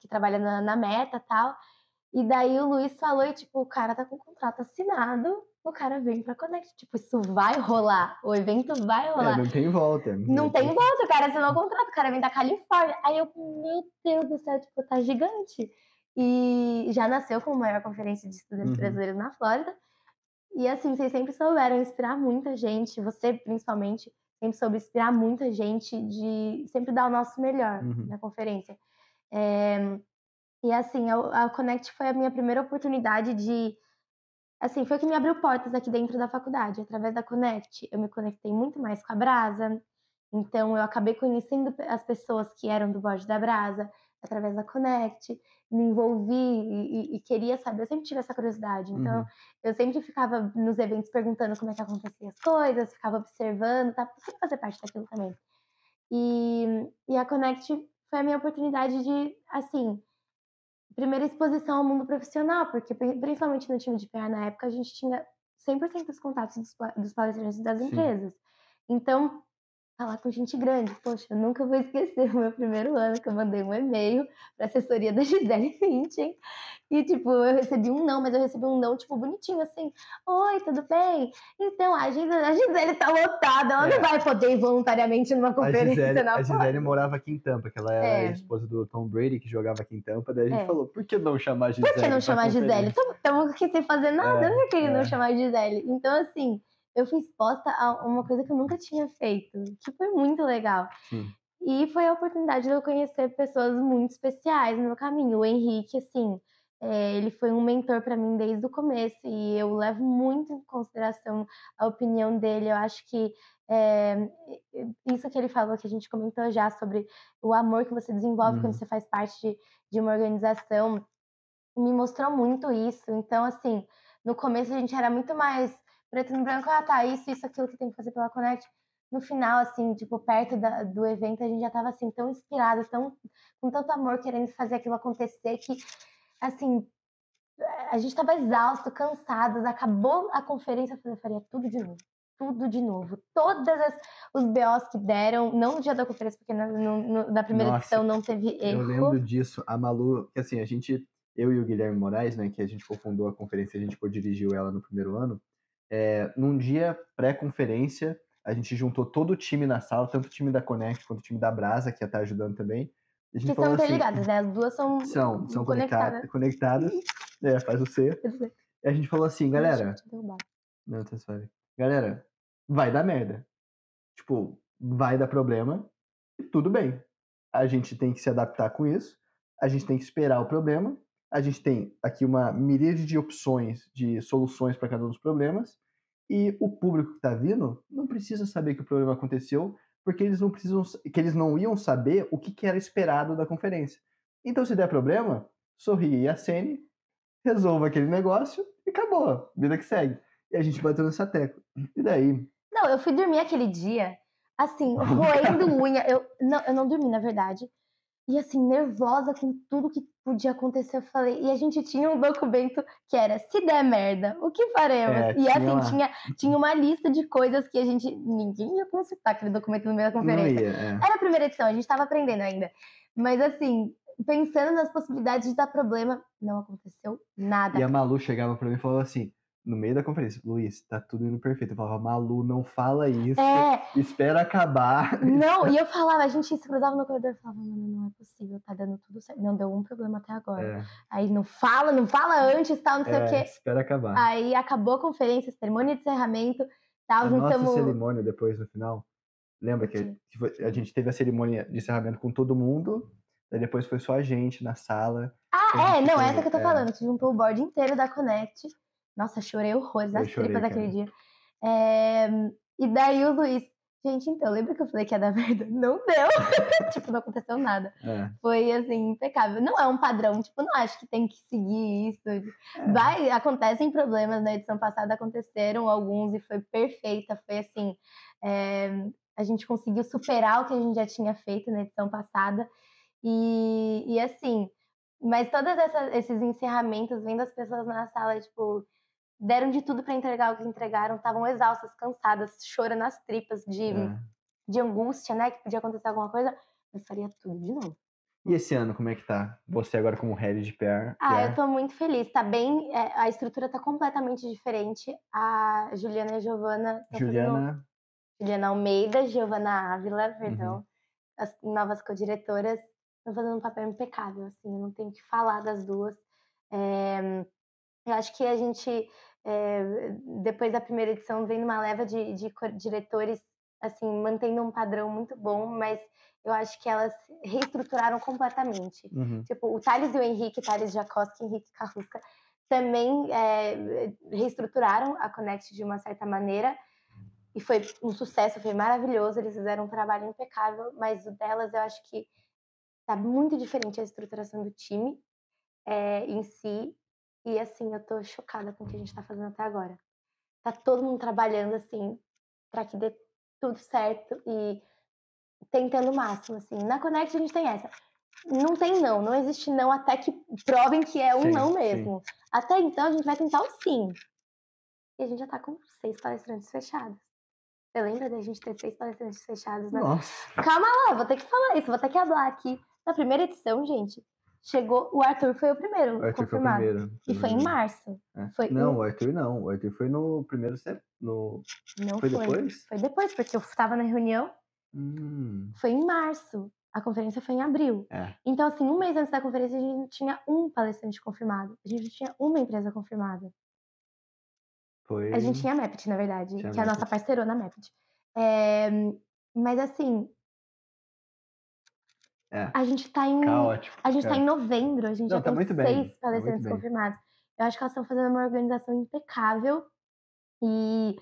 que trabalha na, na Meta e tal. E daí o Luiz falou, e tipo, o cara tá com o contrato assinado, o cara vem pra Connect. Tipo, isso vai rolar. O evento vai é, rolar. É, não tem volta. Não tem volta, o cara assinou o contrato, o cara vem da Califórnia. Aí eu, meu Deus do céu, tipo, tá gigante. E já nasceu como maior conferência de estudantes uhum. brasileiros na Flórida. E assim, vocês sempre souberam inspirar muita gente, você principalmente, sempre soube inspirar muita gente de sempre dar o nosso melhor uhum. na conferência. É, e assim, a, a Connect foi a minha primeira oportunidade de. Assim, foi o que me abriu portas aqui dentro da faculdade. Através da Connect, eu me conectei muito mais com a Brasa. Então, eu acabei conhecendo as pessoas que eram do board da Brasa através da Connect. Me envolvi e, e, e queria saber. Eu sempre tive essa curiosidade. Então, uhum. eu sempre ficava nos eventos perguntando como é que aconteciam as coisas, ficava observando, tá? Porque fazer parte daquilo também. E, e a Connect foi a minha oportunidade de, assim, primeira exposição ao mundo profissional, porque principalmente no time de PA na época a gente tinha 100% dos contatos dos, dos palestrantes das Sim. empresas. Então, falar com gente grande. Poxa, eu nunca vou esquecer o meu primeiro ano que eu mandei um e-mail para assessoria da *laughs* Gisele Bündchen. E, tipo, eu recebi um não, mas eu recebi um não, tipo, bonitinho, assim. Oi, tudo bem? Então, a Gisele, a Gisele tá lotada, ela é. não vai poder ir voluntariamente numa conferência a Gisele, na A Gisele morava aqui em Tampa, que ela era é. a esposa do Tom Brady, que jogava aqui em Tampa. Daí a gente é. falou, por que não chamar a Gisele? Por que não chamar a Gisele? Estamos aqui sem fazer nada, é, por que não é. chamar a Gisele? Então, assim eu fui exposta a uma coisa que eu nunca tinha feito, que foi muito legal. E foi a oportunidade de eu conhecer pessoas muito especiais no meu caminho. O Henrique, assim, é, ele foi um mentor para mim desde o começo e eu levo muito em consideração a opinião dele. Eu acho que é, isso que ele falou, que a gente comentou já sobre o amor que você desenvolve uhum. quando você faz parte de, de uma organização, me mostrou muito isso. Então, assim, no começo a gente era muito mais preto no branco, ah, tá, isso, isso, aquilo que tem que fazer pela Connect. No final, assim, tipo, perto da, do evento, a gente já tava, assim, tão inspirado, tão, com tanto amor, querendo fazer aquilo acontecer, que, assim, a gente tava exausto, cansados, acabou a conferência, eu faria tudo de novo tudo de novo. Todas as, os BOs que deram, não no dia da conferência, porque na, no, na primeira Nossa, edição não teve erro. Eu lembro disso. A Malu, que assim, a gente, eu e o Guilherme Moraes, né, que a gente cofundou a conferência, a gente co-dirigiu ela no primeiro ano, é, num dia pré-conferência, a gente juntou todo o time na sala, tanto o time da Connect quanto o time da Brasa, que ia estar ajudando também. A gente que são interligadas, assim, né? As duas são, *laughs* são, são conectadas. conectadas. É, *laughs* faz o C. E a gente falou assim, galera. Não, tá suave. Galera, vai dar merda. Tipo, vai dar problema e tudo bem. A gente tem que se adaptar com isso. A gente tem que esperar o problema. A gente tem aqui uma miríade de opções, de soluções para cada um dos problemas. E o público que está vindo não precisa saber que o problema aconteceu, porque eles não precisam, que eles não iam saber o que, que era esperado da conferência. Então, se der problema, sorri e acene, resolva aquele negócio e acabou, vida que segue. E a gente bateu nessa tecla. E daí? Não, eu fui dormir aquele dia, assim, *laughs* roendo unha. Eu não, eu não dormi, na verdade. E assim, nervosa com tudo que podia acontecer, eu falei. E a gente tinha um documento que era: se der merda, o que faremos? É, e assim, tinha, tinha uma lista de coisas que a gente. Ninguém ia consultar aquele documento no meio da conferência. Ia, é. Era a primeira edição, a gente estava aprendendo ainda. Mas assim, pensando nas possibilidades de dar problema, não aconteceu nada. E a Malu chegava para mim e falava assim: no meio da conferência, Luiz, tá tudo indo perfeito. Eu falava, Malu, não fala isso, é... espera acabar. *laughs* Não, e eu falava, a gente se cruzava no corredor e falava, não, não é possível, tá dando tudo certo. Não deu um problema até agora. É. Aí não fala, não fala antes, tal, não sei é, o quê. Espera acabar. Aí acabou a conferência, cerimônia de encerramento, tal, a juntamos... nossa cerimônia depois, no final, lembra que, que foi, a gente teve a cerimônia de encerramento com todo mundo, Daí depois foi só a gente na sala. Ah, é, não, essa que eu tô é. falando, que juntou o board inteiro da Connect. Nossa, chorei horrores nas tripas aquele dia. É, e daí o Luiz, Gente, então, lembra que eu falei que ia dar *laughs* merda? Não deu. *laughs* tipo, não aconteceu nada. É. Foi, assim, impecável. Não é um padrão, tipo, não acho que tem que seguir isso. É. Vai, acontecem problemas na edição passada, aconteceram alguns e foi perfeita. Foi assim, é, a gente conseguiu superar o que a gente já tinha feito na edição passada. E, e assim, mas todos esses encerramentos, vendo as pessoas na sala, tipo, deram de tudo para entregar o que entregaram, estavam exaustas, cansadas, chorando nas tripas de, É. de angústia, né? Que podia acontecer alguma coisa, mas faria tudo de novo. E esse ano, como é que tá? Você agora como head de PR. Ah, PR? eu tô muito feliz. Tá bem. é, a estrutura tá completamente diferente. A Juliana e a Giovana. tão fazendo- Juliana. Juliana Almeida, Giovana Ávila, Uhum. perdão. As novas co-diretoras estão fazendo um papel impecável, assim, eu não tenho que falar das duas. É, eu acho que a gente, é, depois da primeira edição, vem numa leva de, de diretores, assim, mantendo um padrão muito bom, mas eu acho que elas reestruturaram completamente. Uhum. Tipo, o Thales e o Henrique, Thales Jacoski e Henrique Carrusca, também é, reestruturaram a Connect de uma certa maneira. E foi um sucesso, foi maravilhoso. Eles fizeram um trabalho impecável, mas o delas eu acho que tá muito diferente a estruturação do time é, em si. E assim, eu tô chocada com o que a gente tá fazendo até agora. Tá todo mundo trabalhando assim, para que dê tudo certo e tentando o máximo, assim. Na Connect a gente tem essa. Não tem não, não existe não até que provem que é um Sim, não sim. mesmo. Até então a gente vai tentar o sim. E a gente já tá com seis palestrantes fechados. Você lembra da gente ter seis palestrantes fechados, né? Nossa. Calma lá, vou ter que falar isso, vou ter que falar aqui. Na primeira edição, gente, chegou. O Arthur foi o primeiro O Arthur foi o confirmado. primeiro. E foi em março. É. Foi Não, o Arthur não. O Arthur foi no primeiro no Não Foi foi. depois? Foi depois, porque eu tava na reunião, Hum, foi em março. A conferência foi em abril. é. Então, assim, um mês antes da conferência, a gente tinha um palestrante confirmado. A gente tinha uma empresa confirmada. Foi. A gente tinha a Mepit, na verdade, Tinha que é a nossa parceirona Mepit. É, mas, assim, É. a gente tá em. Caótico. A gente tá é. em novembro, a gente Não, já tá tem muito bem, seis tá palestrantes bem. confirmados. Eu acho que elas estão fazendo uma organização impecável. E,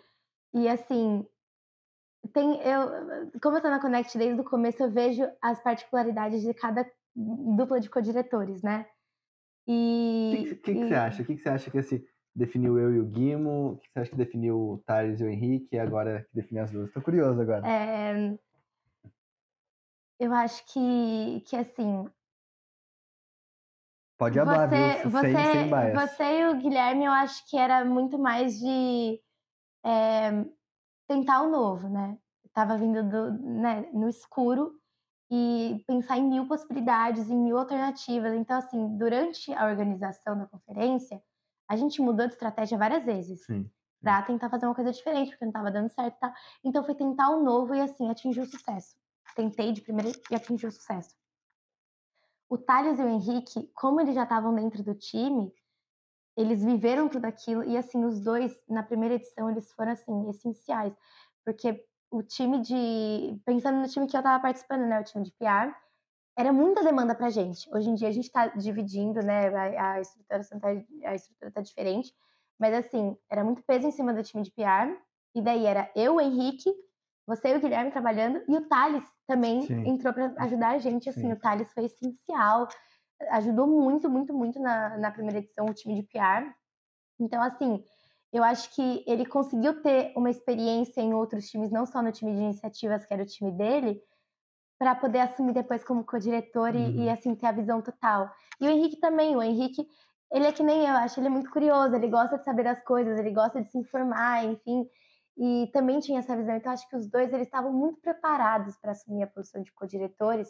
e assim, tem, eu, como eu tô na Connect desde o começo, eu vejo as particularidades de cada dupla de co-diretores, né? O E. que, que, que e- você acha? O que, que você acha que esse definiu eu e o Guimo? O que você acha que definiu o Thales e o Henrique? E agora que define as duas? Tô curioso agora. É, eu acho que, que assim, Pode hablar, você, viu? você, sem, sem você e o Guilherme, eu acho que era muito mais de é, tentar o novo, né? Tava vindo do, né, no escuro e pensar em mil possibilidades, em mil alternativas. Então, assim, durante a organização da conferência, a gente mudou de estratégia várias vezes Sim. pra tentar fazer uma coisa diferente, porque não tava dando certo e tal. Então, foi tentar o novo e, assim, atingir o sucesso. Tentei de primeira e atingi o sucesso. O Thales e o Henrique, como eles já estavam dentro do time, eles viveram tudo aquilo e assim os dois na primeira edição eles foram assim essenciais, porque o time de pensando no time que eu tava participando, né, o time de PR, era muita demanda pra gente. Hoje em dia a gente tá dividindo, né, a, a estrutura tá, a estrutura tá diferente, mas assim, era muito peso em cima do time de PR, e daí era eu, o Henrique, você e o Guilherme trabalhando, e o Thales também Sim. entrou pra ajudar a gente, assim, Sim. o Thales foi essencial, ajudou muito, muito, muito na, na primeira edição, o time de PR. Então, assim, eu acho que ele conseguiu ter uma experiência em outros times, não só no time de iniciativas, que era o time dele, para poder assumir depois como co-diretor e, Uhum. e, assim, ter a visão total. E o Henrique também, o Henrique, ele é que nem eu, acho ele é muito curioso, ele gosta de saber das coisas, ele gosta de se informar, enfim, e também tinha essa visão. Então, acho que os dois, eles estavam muito preparados para assumir a posição de co-diretores,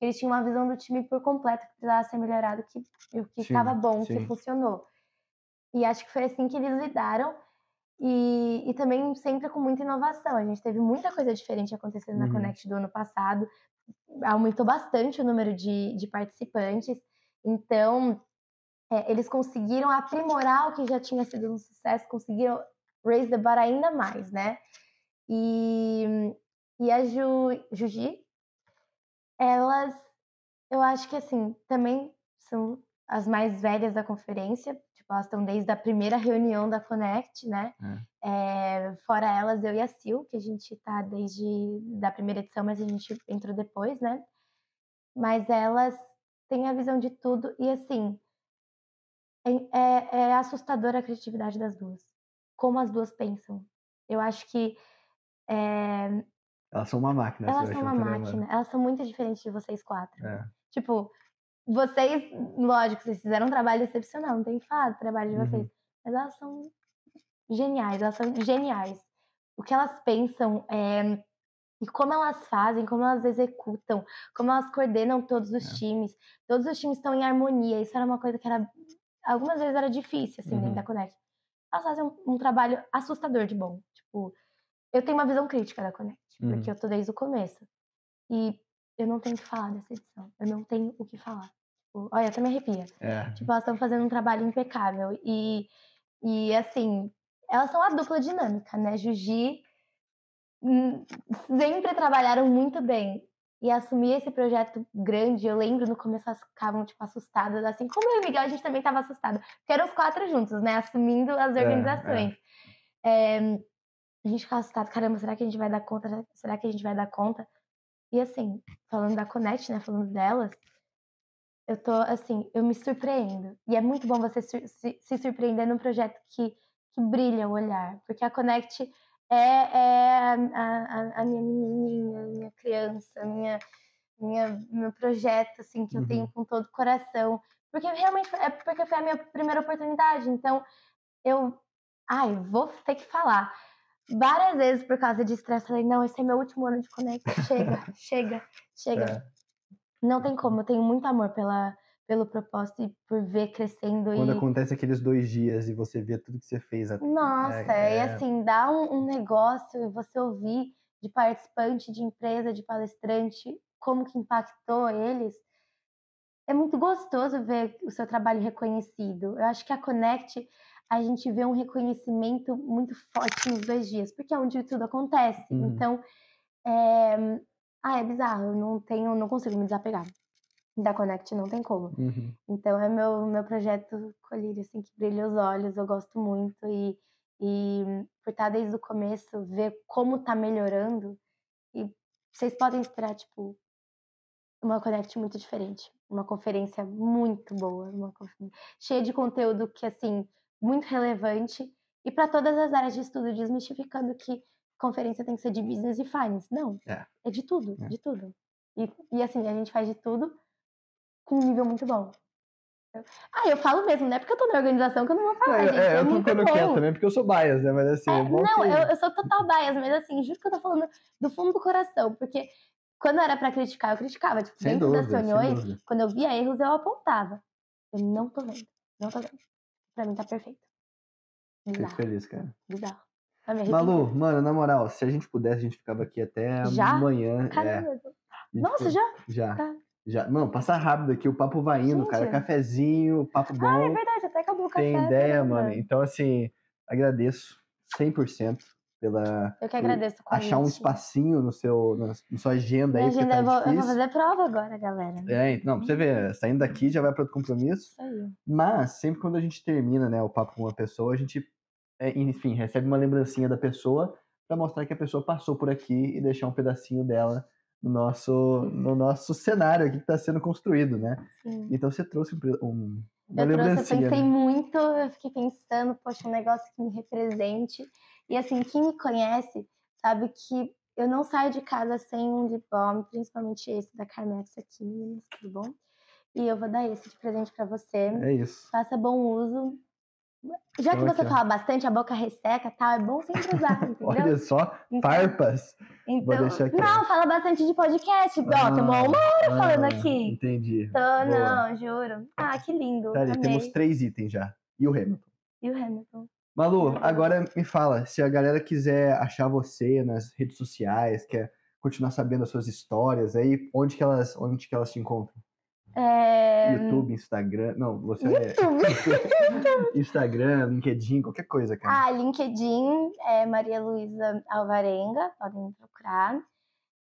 eles tinham uma visão do time por completo que precisava ser melhorado, que o que estava bom, sim. que funcionou. E acho que foi assim que eles lidaram. E, e também sempre com muita inovação. A gente teve muita coisa diferente acontecendo na Uhum. Connect do ano passado. Aumentou bastante o número de, de participantes. Então, é, eles conseguiram aprimorar o que já tinha sido um sucesso, conseguiram raise the bar ainda mais, né? E, e a Ju, Juji, elas, eu acho que assim, também são as mais velhas da conferência, tipo, elas estão desde a primeira reunião da Connect, né? É, fora elas, eu e a Sil, que a gente tá desde da primeira edição, mas a gente entrou depois, né? Mas elas têm a visão de tudo e assim é, é, é assustadora a criatividade das duas. Como as duas pensam. Eu acho que é, elas são uma máquina. elas são uma máquina. Elas são muito diferentes de vocês quatro. Tipo, vocês, lógico, vocês fizeram um trabalho excepcional, não tem que falar do trabalho de Uhum. vocês. Mas elas são geniais, elas são geniais. O que elas pensam é, e como elas fazem, como elas executam, como elas coordenam todos os É. times. Todos os times estão em harmonia. Isso era uma coisa que era algumas vezes era difícil assim Uhum. dentro da Connect. Elas fazem um, um trabalho assustador de bom. Tipo, eu tenho uma visão crítica da Connect, Uhum. porque eu tô desde o começo. E eu não tenho o que falar dessa edição. Eu não tenho o que falar. Tipo, olha, até me arrepia. É. Tipo, elas estão fazendo um trabalho impecável. E, e assim, elas são a dupla dinâmica, né? Juji hum, sempre trabalharam muito bem. E assumir esse projeto grande, eu lembro no começo elas ficavam, tipo, assustadas, assim como eu e o Miguel, a gente também estava assustada. Porque eram os quatro juntos, né? Assumindo as É, organizações. É, a gente ficava assustado, caramba, será que a gente vai dar conta? Será que a gente vai dar conta? E assim, falando da Connect, né? Falando delas, eu tô assim, eu me surpreendo. E é muito bom você sur- se, se surpreender num projeto que, que brilha o olhar. Porque a Connect é, é a, a- a minha menininha, a minha criança, minha, minha, meu projeto, assim, que eu Uhum. tenho com todo o coração. Porque realmente foi- é porque foi a minha primeira oportunidade. Então, eu. Ai, vou ter que falar. Várias vezes por causa de estresse, falei, não, esse é meu último ano de Connect. Chega, *laughs* chega, chega. É. Não tem como, eu tenho muito amor pela, pelo propósito e por ver crescendo. Quando e... acontece aqueles dois dias e você vê tudo que você fez. Nossa, É, e é. assim, dá um, um negócio e você ouvir de participante, de empresa, de palestrante, como que impactou eles. É muito gostoso ver o seu trabalho reconhecido. Eu acho que a Connect, a gente vê um reconhecimento muito forte nos dois dias, porque é onde tudo acontece. Uhum. Então, é... ah, é bizarro, eu não tenho, não consigo me desapegar. Da Connect não tem como. Uhum. Então é meu, meu projeto colírio, assim, que brilha os olhos, eu gosto muito. E, e por estar desde o começo, ver como tá melhorando. E vocês podem esperar, tipo, uma Connect muito diferente. Uma conferência muito boa, uma confer- cheia de conteúdo que, assim, muito relevante. E para todas as áreas de estudo, desmistificando que conferência tem que ser de business e finance. Não, É. de tudo, É. de tudo. E, e assim, a gente faz de tudo com um nível muito bom. Eu- Ah, eu falo mesmo, não é porque eu tô na organização que eu não vou falar, É, gente. é, É, eu tô ficando quieto também, porque eu sou bias, né? Mas assim, é, É, bom não, eu, eu sou total bias, mas assim, juro que eu tô falando do fundo do coração, porque quando era pra criticar, eu criticava. Tipo, Sem dentro dúvida, das reuniões, quando eu via erros, eu apontava. Eu não tô vendo, não tô vendo. Pra mim tá perfeito. Fico feliz, cara. bizarro. Tá Malu, mano, na moral, se a gente pudesse, a gente ficava aqui até Já? amanhã. É, Caramba. Gente Nossa, já? Já. Tá. Já. Mano, passa rápido aqui, o papo vai indo, cara. Gente. Cafezinho, papo bom. Ah, é verdade, até acabou o café. tem ideia, caramba. mano. Então, assim, agradeço 100% pela Eu que agradeço o achar um espacinho no seu, na, na sua agenda Minha aí, agenda, eu, tá vou, eu vou fazer prova agora, galera. É, então, pra você ver, saindo daqui já vai para outro compromisso. Isso aí. Mas sempre quando a gente termina, né, o papo com uma pessoa, a gente, é, enfim, recebe uma lembrancinha da pessoa para mostrar que a pessoa passou por aqui e deixar um pedacinho dela no nosso, no nosso cenário aqui que está sendo construído, né? Sim. Então você trouxe um, um- uma Eu trouxe, eu lembrancinha. pensei né? muito, eu fiquei pensando, poxa, um negócio que me represente. E assim, quem me conhece sabe que eu não saio de casa sem um lip balm, principalmente esse da Carmex aqui, meninas, tudo bom? E eu vou dar esse de presente pra você. É isso. Faça bom uso. Já que você fala bastante, a boca resseca e tal, é bom sempre usar, *laughs* entendeu? Olha só, Então- farpas. Então, não, fala bastante de podcast. Ó, tomou uma hora falando ah, aqui. Entendi. Tô, Boa. não, juro. Ah, que lindo. Tá ali, temos três itens já. E o Hamilton. E o Hamilton? Malu, agora me fala, se a galera quiser achar você nas redes sociais, quer continuar sabendo as suas histórias, aí onde que elas, onde que elas te encontram? É... YouTube, Instagram, não, você YouTube. é *laughs* Instagram, LinkedIn, qualquer coisa, cara. Ah, LinkedIn é Maria Luísa Alvarenga, podem me procurar.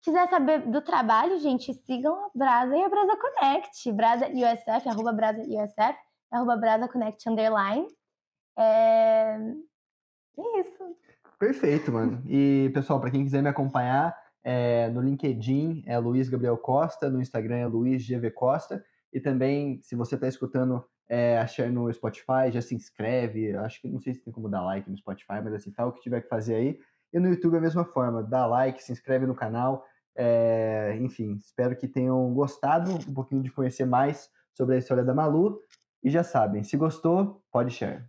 Quiser saber do trabalho, gente, sigam a Brasa e a Brasa Connect. Brasa USF, arroba Brasa USF. arroba BrasaConnect Underline. É... é isso. Perfeito, mano. E, pessoal, para quem quiser me acompanhar, é, no LinkedIn é Luiz Gabriel Costa, no Instagram é Luiz GV Costa. E também, se você está escutando é, achar no Spotify, já se inscreve. Acho que não sei se tem como dar like no Spotify, mas assim, fala o que tiver que fazer aí. E no YouTube é a mesma forma, dá like, se inscreve no canal. É, enfim, espero que tenham gostado um pouquinho de conhecer mais sobre a história da Malu. E já sabem, se gostou, pode share.